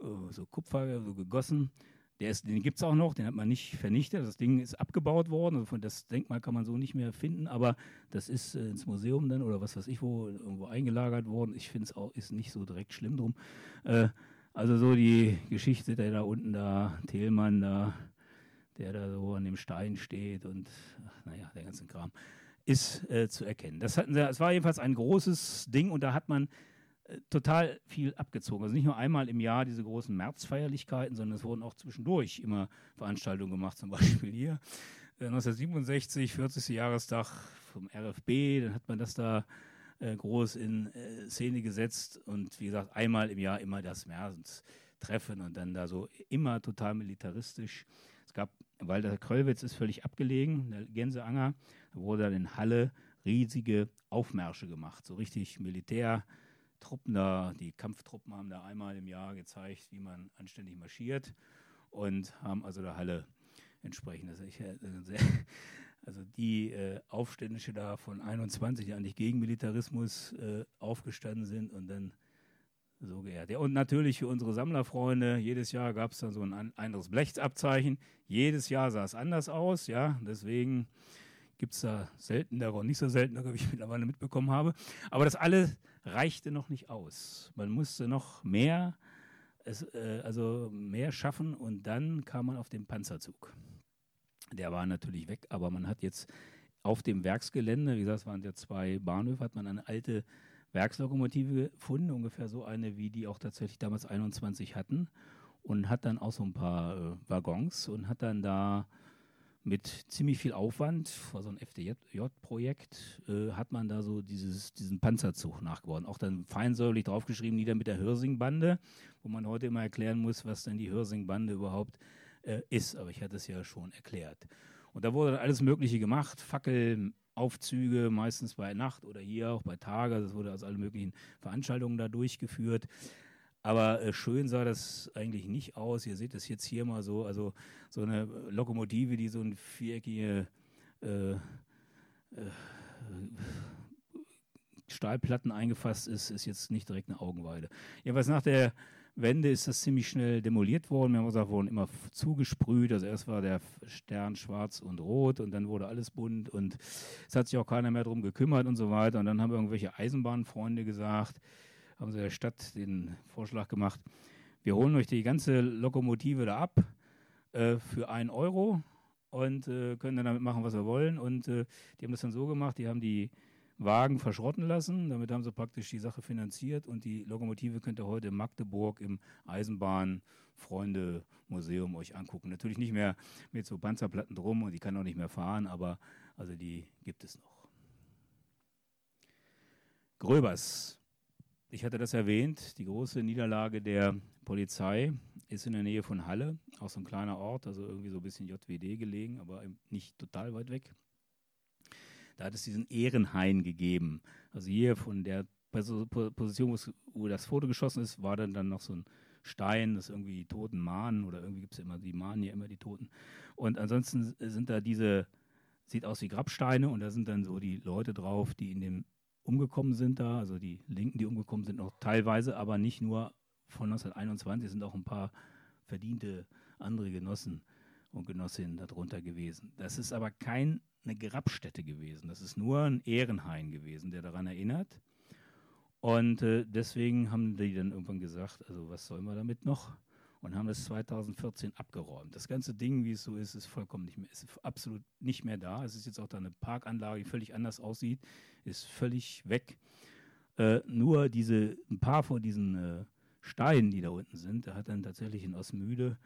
äh, so Kupfer, so gegossen ist, den gibt es auch noch, den hat man nicht vernichtet. Das Ding ist abgebaut worden. Also das Denkmal kann man so nicht mehr finden, aber das ist äh, ins Museum dann oder was weiß ich wo irgendwo eingelagert worden. Ich finde es auch ist nicht so direkt schlimm drum. Äh, also so die Geschichte, der da unten da, Thelmann da, der da so an dem Stein steht und ach, naja, der ganze Kram, ist äh, zu erkennen. Das, hatten sie, das war jedenfalls ein großes Ding und da hat man total viel abgezogen. Also nicht nur einmal im Jahr diese großen Märzfeierlichkeiten, sondern es wurden auch zwischendurch immer Veranstaltungen gemacht, zum Beispiel hier. 1967, äh, 40. Jahrestag vom RFB, dann hat man das da äh, groß in äh, Szene gesetzt und wie gesagt, einmal im Jahr immer das Märztreffen und dann da so immer total militaristisch. Es gab, weil der Kröllwitz ist völlig abgelegen, der Gänseanger, da wurde dann in Halle riesige Aufmärsche gemacht, so richtig Militär. Truppen da, die Kampftruppen haben da einmal im Jahr gezeigt, wie man anständig marschiert und haben also der Halle entsprechend. Also, ich, äh, also die äh, Aufständische da von 21, die eigentlich gegen Militarismus äh, aufgestanden sind und dann so geehrt. Ja, und natürlich für unsere Sammlerfreunde, jedes Jahr gab es dann so ein anderes Blechtsabzeichen. Jedes Jahr sah es anders aus, ja, deswegen gibt es da seltener und nicht so seltener, wie ich mittlerweile mitbekommen habe. Aber das alles reichte noch nicht aus. Man musste noch mehr, es, äh, also mehr schaffen und dann kam man auf den Panzerzug. Der war natürlich weg, aber man hat jetzt auf dem Werksgelände, wie gesagt, es waren ja zwei Bahnhöfe, hat man eine alte Werkslokomotive gefunden, ungefähr so eine, wie die auch tatsächlich damals 21 hatten und hat dann auch so ein paar äh, Waggons und hat dann da mit ziemlich viel Aufwand, war so ein FDJ-Projekt, äh, hat man da so dieses, diesen Panzerzug nachgebaut. Auch dann feinsäuberlich draufgeschrieben, nieder mit der Hirsing-Bande, wo man heute immer erklären muss, was denn die Hirsing-Bande überhaupt äh, ist. Aber ich hatte es ja schon erklärt. Und da wurde dann alles Mögliche gemacht, Fackelaufzüge, meistens bei Nacht oder hier auch bei Tage. Das wurde also alle möglichen Veranstaltungen da durchgeführt. Aber äh, schön sah das eigentlich nicht aus. Ihr seht es jetzt hier mal so, also so eine Lokomotive, die so ein viereckige äh, äh, Stahlplatten eingefasst ist, ist jetzt nicht direkt eine Augenweide. Jedenfalls nach der Wende ist das ziemlich schnell demoliert worden. Wir haben gesagt, wurden immer zugesprüht. Also erst war der Stern schwarz und rot und dann wurde alles bunt und es hat sich auch keiner mehr darum gekümmert und so weiter. Und dann haben irgendwelche Eisenbahnfreunde gesagt, haben sie der Stadt den Vorschlag gemacht, wir holen euch die ganze Lokomotive da ab äh, für einen Euro und äh, können dann damit machen, was wir wollen. Und äh, die haben das dann so gemacht, die haben die Wagen verschrotten lassen. Damit haben sie praktisch die Sache finanziert und die Lokomotive könnt ihr heute in Magdeburg im Eisenbahn-Freunde-Museum euch angucken. Natürlich nicht mehr mit so Panzerplatten drum und die kann auch nicht mehr fahren, aber also die gibt es noch. Gröbers. Ich hatte das erwähnt, die große Niederlage der Polizei ist in der Nähe von Halle, auch so ein kleiner Ort, also irgendwie so ein bisschen JWD gelegen, aber nicht total weit weg. Da hat es diesen Ehrenhain gegeben. Also hier von der Position, wo das Foto geschossen ist, war dann, dann noch so ein Stein, das irgendwie die Toten mahnen oder irgendwie gibt es immer, die mahnen ja immer die Toten. Und ansonsten sind da diese, sieht aus wie Grabsteine und da sind dann so die Leute drauf, die in dem umgekommen sind da, also die Linken, die umgekommen sind, noch teilweise, aber nicht nur von 1921, sind auch ein paar verdiente andere Genossen und Genossinnen darunter gewesen. Das ist aber keine Grabstätte gewesen, das ist nur ein Ehrenhain gewesen, der daran erinnert. Und äh, deswegen haben die dann irgendwann gesagt, also was sollen wir damit noch? Und haben das 2014 abgeräumt. Das ganze Ding, wie es so ist, ist vollkommen nicht mehr, ist absolut nicht mehr da. Es ist jetzt auch da eine Parkanlage, die völlig anders aussieht, ist völlig weg. Äh, nur diese, ein paar von diesen äh, Steinen, die da unten sind, da hat dann tatsächlich in Osmüde,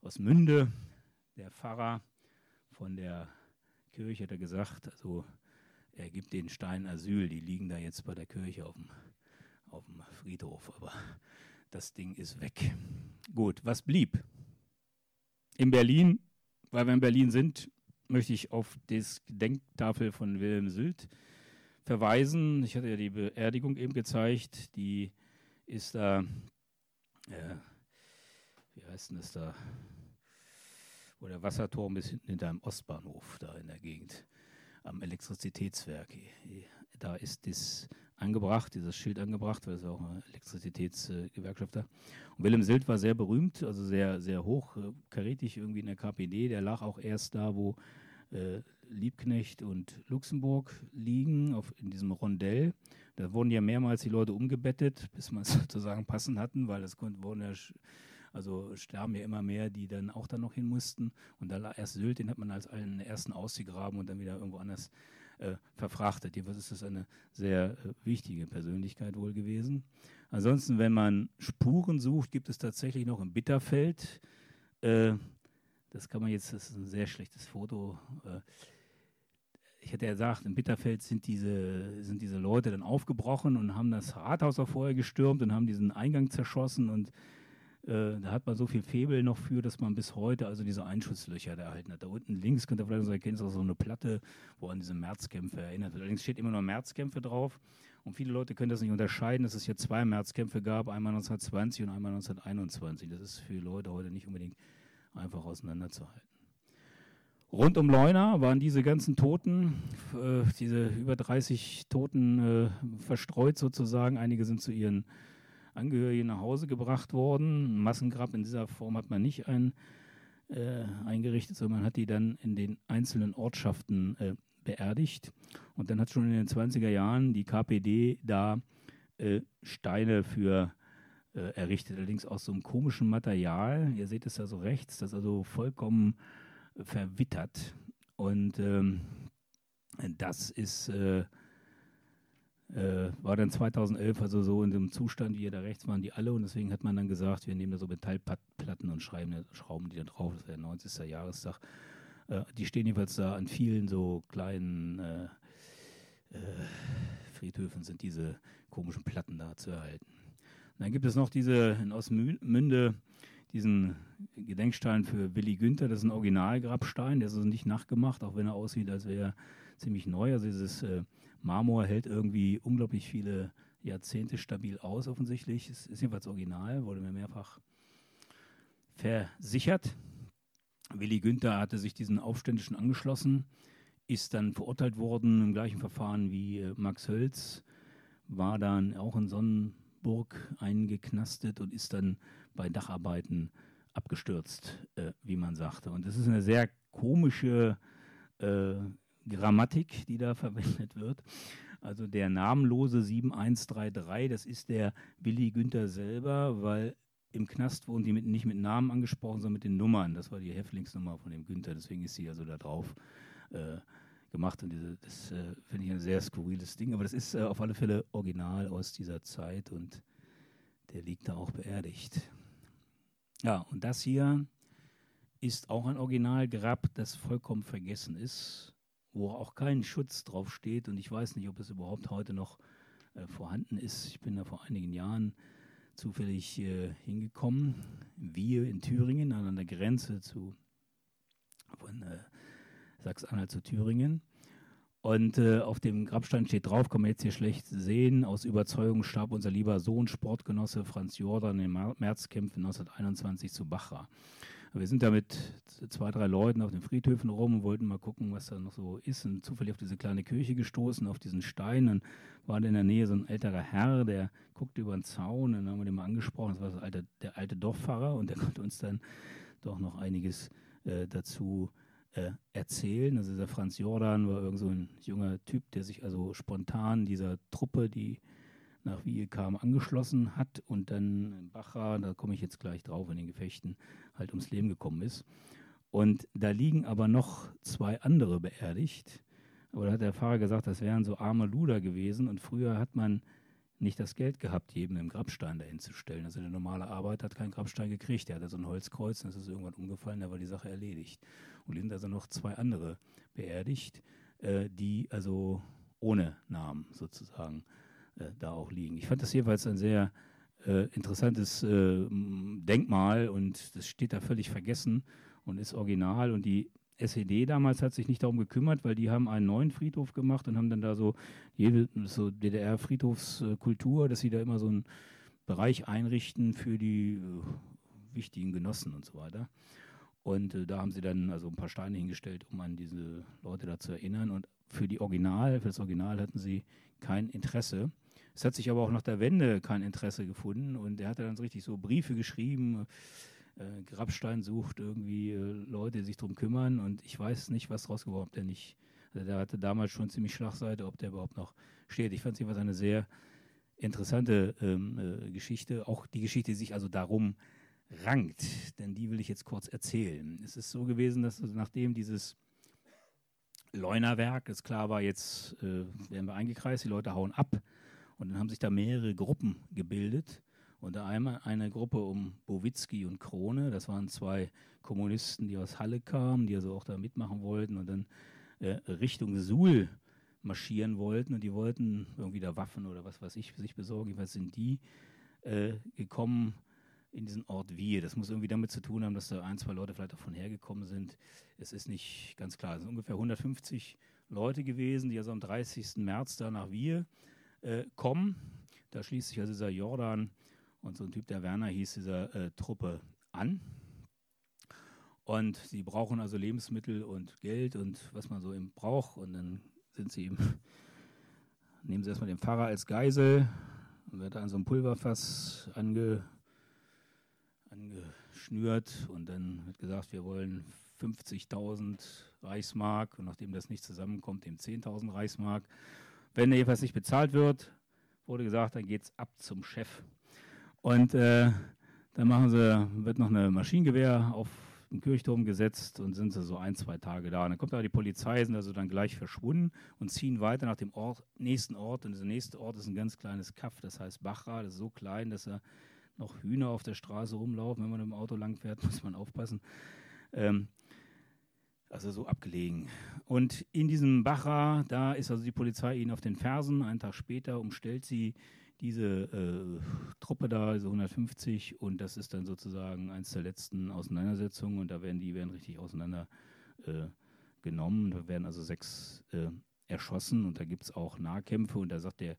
Osmünde, der Pfarrer von der Kirche, hat er gesagt, also er gibt den Steinen Asyl, die liegen da jetzt bei der Kirche auf dem, auf dem Friedhof, aber das Ding ist weg. Gut, was blieb? In Berlin, weil wir in Berlin sind, möchte ich auf das Gedenktafel von Wilhelm Sylt verweisen. Ich hatte ja die Beerdigung eben gezeigt, die ist da äh, wie heißt denn das da, wo der Wasserturm ist hinten hinter dem Ostbahnhof, da in der Gegend, am Elektrizitätswerk. Da ist das angebracht, dieses Schild angebracht, weil es auch ein Elektrizitätsgewerkschafter. Und Wilhelm Silt war sehr berühmt, also sehr, sehr hoch, äh, irgendwie in der KPD. Der lag auch erst da, wo äh, Liebknecht und Luxemburg liegen, auf, in diesem Rondell. Da wurden ja mehrmals die Leute umgebettet, bis man es sozusagen passend hatten, weil es wurden ja, also sterben ja immer mehr, die dann auch da noch hin mussten. Und da erst Sylt, den hat man als einen ersten ausgegraben und dann wieder irgendwo anders äh, verfrachtet. Jedenfalls ist das eine sehr äh, wichtige Persönlichkeit wohl gewesen. Ansonsten, wenn man Spuren sucht, gibt es tatsächlich noch im Bitterfeld äh, das kann man jetzt, das ist ein sehr schlechtes Foto. Äh, ich hätte ja gesagt, in Bitterfeld sind diese, sind diese Leute dann aufgebrochen und haben das Rathaus auch vorher gestürmt und haben diesen Eingang zerschossen und äh, da hat man so viel Febel noch für, dass man bis heute also diese Einschusslöcher da erhalten hat. Da unten links könnt ihr vielleicht so erkennen, ist auch so eine Platte, wo an diese Märzkämpfe erinnert wird. Allerdings steht immer nur Märzkämpfe drauf und viele Leute können das nicht unterscheiden, dass es hier zwei Märzkämpfe gab, einmal 1920 und einmal 1921. Das ist für Leute heute nicht unbedingt einfach auseinanderzuhalten. Rund um Leuna waren diese ganzen Toten, äh, diese über 30 Toten äh, verstreut sozusagen. Einige sind zu ihren Angehörigen nach Hause gebracht worden. Ein Massengrab in dieser Form hat man nicht ein, äh, eingerichtet, sondern man hat die dann in den einzelnen Ortschaften äh, beerdigt. Und dann hat schon in den 20er Jahren die KPD da äh, Steine für äh, errichtet, allerdings aus so einem komischen Material. Ihr seht es da so rechts, das ist also vollkommen verwittert. Und ähm, das ist, äh, war dann 2011 also so in dem Zustand, wie hier da rechts waren die alle. Und deswegen hat man dann gesagt, wir nehmen da so Metallplatten und schreiben, schrauben die da drauf. Das wäre der 90. Jahrestag. Äh, die stehen jedenfalls da an vielen so kleinen äh, äh, Friedhöfen sind diese komischen Platten da zu erhalten dann gibt es noch diese in Osmünde, diesen Gedenkstein für Willy Günther. Das ist ein Originalgrabstein, der ist also nicht nachgemacht, auch wenn er aussieht, als wäre er ziemlich neu. Also dieses äh, Marmor hält irgendwie unglaublich viele Jahrzehnte stabil aus, offensichtlich. Es ist jedenfalls original, wurde mir mehrfach versichert. Willy Günther hatte sich diesen Aufständischen angeschlossen, ist dann verurteilt worden im gleichen Verfahren wie äh, Max Hölz, war dann auch in Sonnen Burg eingeknastet und ist dann bei Dacharbeiten abgestürzt, äh, wie man sagte. Und das ist eine sehr komische äh, Grammatik, die da verwendet wird. Also der namenlose 7133, das ist der Willi Günther selber, weil im Knast wurden die mit, nicht mit Namen angesprochen, sondern mit den Nummern. Das war die Häftlingsnummer von dem Günther, deswegen ist sie also da drauf äh, gemacht. Und diese, das äh, finde ich ein sehr skurriles Ding, aber das ist äh, auf alle Fälle original aus dieser Zeit und der liegt da auch beerdigt. Ja, und das hier ist auch ein Originalgrab, das vollkommen vergessen ist, wo auch kein Schutz drauf steht. Und ich weiß nicht, ob es überhaupt heute noch äh, vorhanden ist. Ich bin da vor einigen Jahren zufällig äh, hingekommen. Wir in Thüringen, an der Grenze zu von äh, Sachsen-Anhalt zu Thüringen. Und äh, auf dem Grabstein steht drauf, kann man jetzt hier schlecht sehen, aus Überzeugung starb unser lieber Sohn, Sportgenosse Franz Jordan in Märzkämpfen 1921 zu Bachra. Wir sind da mit zwei, drei Leuten auf den Friedhöfen rum und wollten mal gucken, was da noch so ist. Und zufällig auf diese kleine Kirche gestoßen, auf diesen Stein. Dann war in der Nähe so ein älterer Herr, der guckte über den Zaun. Und dann haben wir den mal angesprochen. Das war das alte, der alte Dorfpfarrer und der konnte uns dann doch noch einiges äh, dazu äh, erzählen. Also dieser Franz Jordan war irgend so ein junger Typ, der sich also spontan dieser Truppe, die nach Wiege kam, angeschlossen hat und dann Bacha, da komme ich jetzt gleich drauf, in den Gefechten halt ums Leben gekommen ist. Und da liegen aber noch zwei andere beerdigt. Aber da hat der Pfarrer gesagt, das wären so arme Luder gewesen. Und früher hat man nicht das Geld gehabt, jedem einen Grabstein dahin zu stellen. Also der normale Arbeiter hat keinen Grabstein gekriegt. Der hatte so ein Holzkreuz, und das ist irgendwann umgefallen, da war die Sache erledigt. Und sind also noch zwei andere beerdigt, äh, die also ohne Namen sozusagen äh, da auch liegen. Ich fand das jeweils ein sehr äh, interessantes äh, Denkmal und das steht da völlig vergessen und ist original und die SED damals hat sich nicht darum gekümmert, weil die haben einen neuen Friedhof gemacht und haben dann da so jede so DDR-Friedhofskultur, dass sie da immer so einen Bereich einrichten für die äh, wichtigen Genossen und so weiter. Und äh, da haben sie dann also ein paar Steine hingestellt, um an diese Leute da zu erinnern. Und für die Original, für das Original hatten sie kein Interesse. Es hat sich aber auch nach der Wende kein Interesse gefunden und er hat dann so richtig so Briefe geschrieben. Äh, Grabstein sucht irgendwie äh, Leute, die sich darum kümmern und ich weiß nicht, was draus geworden ist. Der also der hatte damals schon ziemlich Schlagseite, ob der überhaupt noch steht. Ich fand es jedenfalls eine sehr interessante ähm, äh, Geschichte, auch die Geschichte, die sich also darum rankt, denn die will ich jetzt kurz erzählen. Es ist so gewesen, dass also nachdem dieses Leunerwerk, ist klar war, jetzt äh, werden wir eingekreist, die Leute hauen ab, und dann haben sich da mehrere Gruppen gebildet. Unter einmal eine Gruppe um Bowitzki und Krone. Das waren zwei Kommunisten, die aus Halle kamen, die also auch da mitmachen wollten und dann äh, Richtung Suhl marschieren wollten. Und die wollten irgendwie da Waffen oder was weiß ich für sich besorgen. Was sind die äh, gekommen in diesen Ort Wiehe? Das muss irgendwie damit zu tun haben, dass da ein, zwei Leute vielleicht auch von hergekommen sind. Es ist nicht ganz klar. Es sind ungefähr 150 Leute gewesen, die also am 30. März da nach Wiehe äh, kommen. Da schließt sich also dieser Jordan und so ein Typ, der Werner hieß, dieser äh, Truppe an. Und sie brauchen also Lebensmittel und Geld und was man so eben braucht. Und dann sind sie eben, nehmen sie erstmal den Pfarrer als Geisel und wird an so einem Pulverfass ange, angeschnürt. Und dann wird gesagt, wir wollen 50.000 Reichsmark. Und nachdem das nicht zusammenkommt, eben 10.000 Reichsmark. Wenn jedenfalls nicht bezahlt wird, wurde gesagt, dann geht es ab zum Chef. Und äh, dann machen sie, wird noch eine Maschinengewehr auf den Kirchturm gesetzt und sind sie so ein, zwei Tage da. Und dann kommt aber die Polizei, sind also dann gleich verschwunden und ziehen weiter nach dem Ort, nächsten Ort. Und dieser nächste Ort ist ein ganz kleines Kaff, das heißt Bachra. Das ist so klein, dass da noch Hühner auf der Straße rumlaufen. Wenn man im Auto lang fährt, muss man aufpassen. Ähm, also so abgelegen. Und in diesem Bacher, da ist also die Polizei ihnen auf den Fersen. Einen Tag später umstellt sie diese äh, Truppe da, diese 150, und das ist dann sozusagen eins der letzten Auseinandersetzungen. Und da werden die werden richtig auseinander äh, genommen. Da werden also sechs äh, erschossen und da gibt es auch Nahkämpfe. Und da sagt der,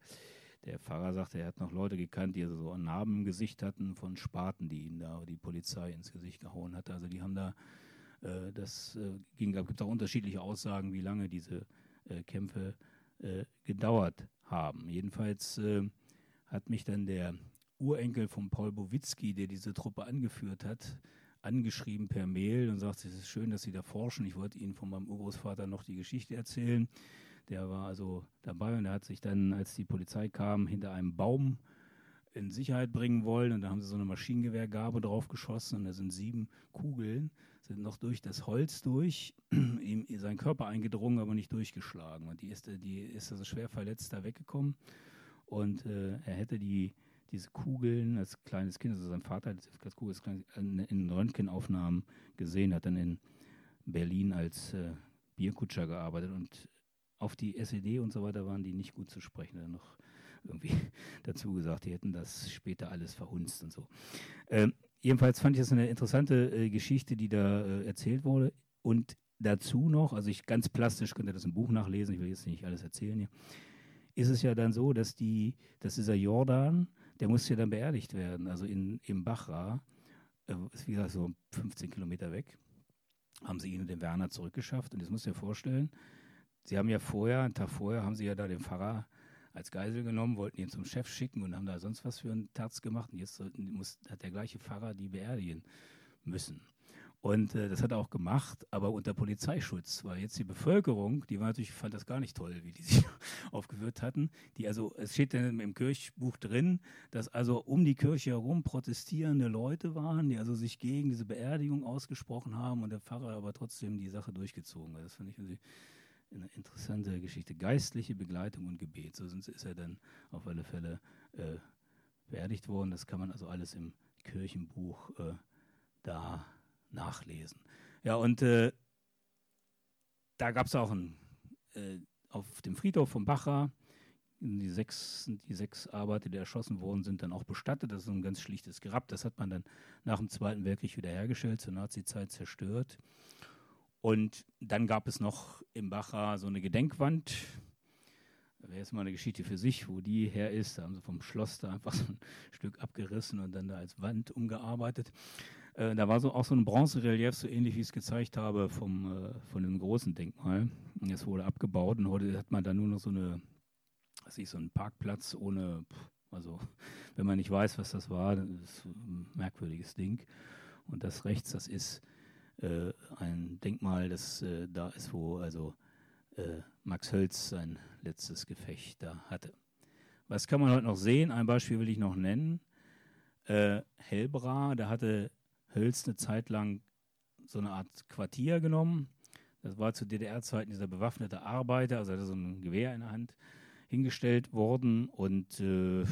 der Pfarrer sagt, er hat noch Leute gekannt, die also so Narben im Gesicht hatten von Spaten, die ihnen da die Polizei ins Gesicht gehauen hat. Also die haben da äh, das äh, ging, gibt auch unterschiedliche Aussagen, wie lange diese äh, Kämpfe gedauert haben. Jedenfalls hat mich dann der Urenkel von Paul Bowitzki, der diese Truppe angeführt hat, angeschrieben per Mail und sagte, es ist schön, dass Sie da forschen. Ich wollte Ihnen von meinem Urgroßvater noch die Geschichte erzählen. Der war also dabei und er hat sich dann, als die Polizei kam, hinter einem Baum in Sicherheit bringen wollen. Und da haben sie so eine Maschinengewehrgabe drauf geschossen und da sind sieben Kugeln, sind noch durch das Holz durch, ihm in seinen Körper eingedrungen, aber nicht durchgeschlagen. Und die ist, die ist also schwer verletzt da weggekommen. Und äh, er hätte die, diese Kugeln als kleines Kind, also sein Vater hat das Kugel als kleines, in Röntgenaufnahmen gesehen, hat dann in Berlin als äh, Bierkutscher gearbeitet und auf die SED und so weiter waren die nicht gut zu sprechen. Dann noch irgendwie dazu gesagt, die hätten das später alles verhunzt und so. Ähm, jedenfalls fand ich das eine interessante äh, Geschichte, die da äh, erzählt wurde. Und dazu noch, also ich ganz plastisch könnte das im Buch nachlesen, ich will jetzt nicht alles erzählen hier, ist es ja dann so, dass die, dass dieser Jordan, der muss ja dann beerdigt werden, also in, im Bachra, äh, ist wie gesagt so 15 Kilometer weg, haben sie ihn und den Werner zurückgeschafft. Und jetzt muss ich dir vorstellen, sie haben ja vorher, einen Tag vorher, haben sie ja da den Pfarrer als Geisel genommen, wollten ihn zum Chef schicken und haben da sonst was für einen Terz gemacht. Und jetzt muss, hat der gleiche Pfarrer die beerdigen müssen. Und äh, das hat er auch gemacht, aber unter Polizeischutz, weil jetzt die Bevölkerung, die war natürlich, fand das gar nicht toll, wie die sich aufgeführt hatten. Die also, es steht dann im Kirchbuch drin, dass also um die Kirche herum protestierende Leute waren, die also sich gegen diese Beerdigung ausgesprochen haben und der Pfarrer aber trotzdem die Sache durchgezogen hat. Das fand ich also eine interessante Geschichte. Geistliche Begleitung und Gebet. So ist er dann auf alle Fälle äh, beerdigt worden. Das kann man also alles im Kirchenbuch äh, da nachlesen. Ja, und äh, da gab es auch ein, äh, auf dem Friedhof von Bacha, die sechs, die sechs Arbeiter, die erschossen worden sind, dann auch bestattet. Das ist ein ganz schlichtes Grab. Das hat man dann nach dem Zweiten Weltkrieg wiederhergestellt, zur Nazizeit zerstört. Und dann gab es noch im Bacher so eine Gedenkwand. Wäre jetzt mal eine Geschichte für sich, wo die her ist. Da haben sie vom Schloss da einfach so ein Stück abgerissen und dann da als Wand umgearbeitet. Äh, da war so auch so ein Bronzerelief, so ähnlich wie ich es gezeigt habe, vom, äh, von dem großen Denkmal. Das wurde abgebaut und heute hat man da nur noch so eine, was ich, so einen Parkplatz ohne, also wenn man nicht weiß, was das war, das ist ein merkwürdiges Ding. Und das rechts, das ist äh, ein Denkmal, das äh, da ist, wo also äh, Max Hölz sein letztes Gefecht da hatte. Was kann man heute noch sehen? Ein Beispiel will ich noch nennen. Äh, Helbra, da hatte Hölz eine Zeit lang so eine Art Quartier genommen. Das war zu DDR-Zeiten dieser bewaffnete Arbeiter, also hatte so ein Gewehr in der Hand hingestellt worden und äh,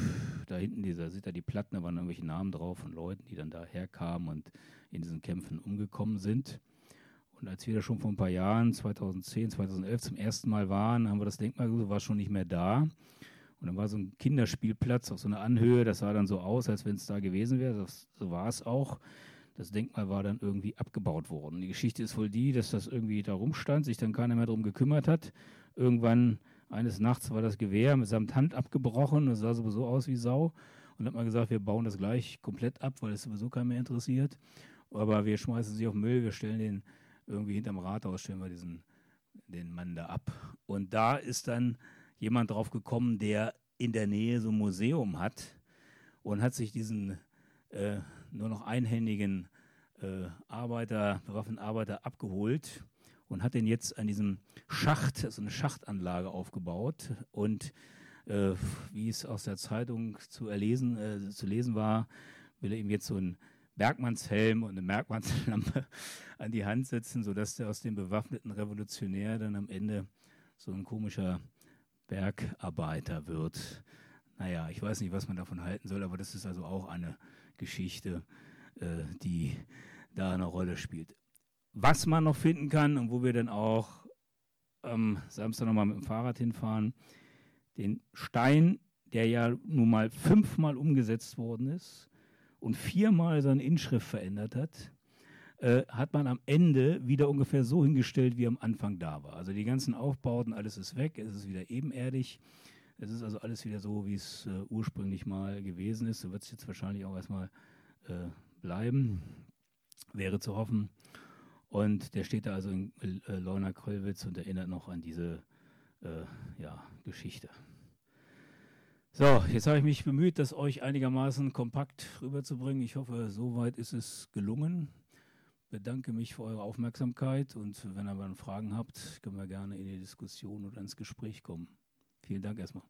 da hinten dieser, sieht da die Platten, da waren irgendwelche Namen drauf von Leuten, die dann da herkamen und in diesen Kämpfen umgekommen sind. Und als wir da schon vor ein paar Jahren, 2010, 2011 zum ersten Mal waren, haben wir das Denkmal gesucht, war schon nicht mehr da. Und dann war so ein Kinderspielplatz auf so einer Anhöhe, das sah dann so aus, als wenn es da gewesen wäre. Das, so war es auch. Das Denkmal war dann irgendwie abgebaut worden. Die Geschichte ist wohl die, dass das irgendwie da rumstand, sich dann keiner mehr darum gekümmert hat. Irgendwann eines Nachts war das Gewehr mitsamt Hand abgebrochen, das sah sowieso aus wie Sau. Und hat man gesagt, wir bauen das gleich komplett ab, weil es sowieso keinen mehr interessiert. Aber wir schmeißen sie auf Müll, wir stellen den irgendwie hinterm Rathaus, stellen wir diesen, den Mann da ab. Und da ist dann jemand drauf gekommen, der in der Nähe so ein Museum hat und hat sich diesen äh, nur noch einhändigen äh, Arbeiter, bewaffneten abgeholt und hat den jetzt an diesem Schacht, so eine Schachtanlage aufgebaut und äh, wie es aus der Zeitung zu, erlesen, äh, zu lesen war, will er ihm jetzt so einen Bergmannshelm und eine Bergmannslampe an die Hand setzen, sodass der aus dem bewaffneten Revolutionär dann am Ende so ein komischer Bergarbeiter wird. Naja, ich weiß nicht, was man davon halten soll, aber das ist also auch eine Geschichte, äh, die da eine Rolle spielt was man noch finden kann und wo wir dann auch am Samstag nochmal mit dem Fahrrad hinfahren, den Stein, der ja nun mal fünfmal umgesetzt worden ist und viermal seine Inschrift verändert hat, äh, hat man am Ende wieder ungefähr so hingestellt, wie am Anfang da war. Also die ganzen Aufbauten, alles ist weg, es ist wieder ebenerdig. Es ist also alles wieder so, wie es äh, ursprünglich mal gewesen ist. So wird es jetzt wahrscheinlich auch erstmal äh, bleiben. Wäre zu hoffen. Und der steht da also in äh, Leuna-Kröllwitz und erinnert noch an diese äh, ja, Geschichte. So, jetzt habe ich mich bemüht, das euch einigermaßen kompakt rüberzubringen. Ich hoffe, soweit ist es gelungen. Bedanke mich für eure Aufmerksamkeit und wenn ihr Fragen habt, können wir gerne in die Diskussion oder ins Gespräch kommen. Vielen Dank erstmal.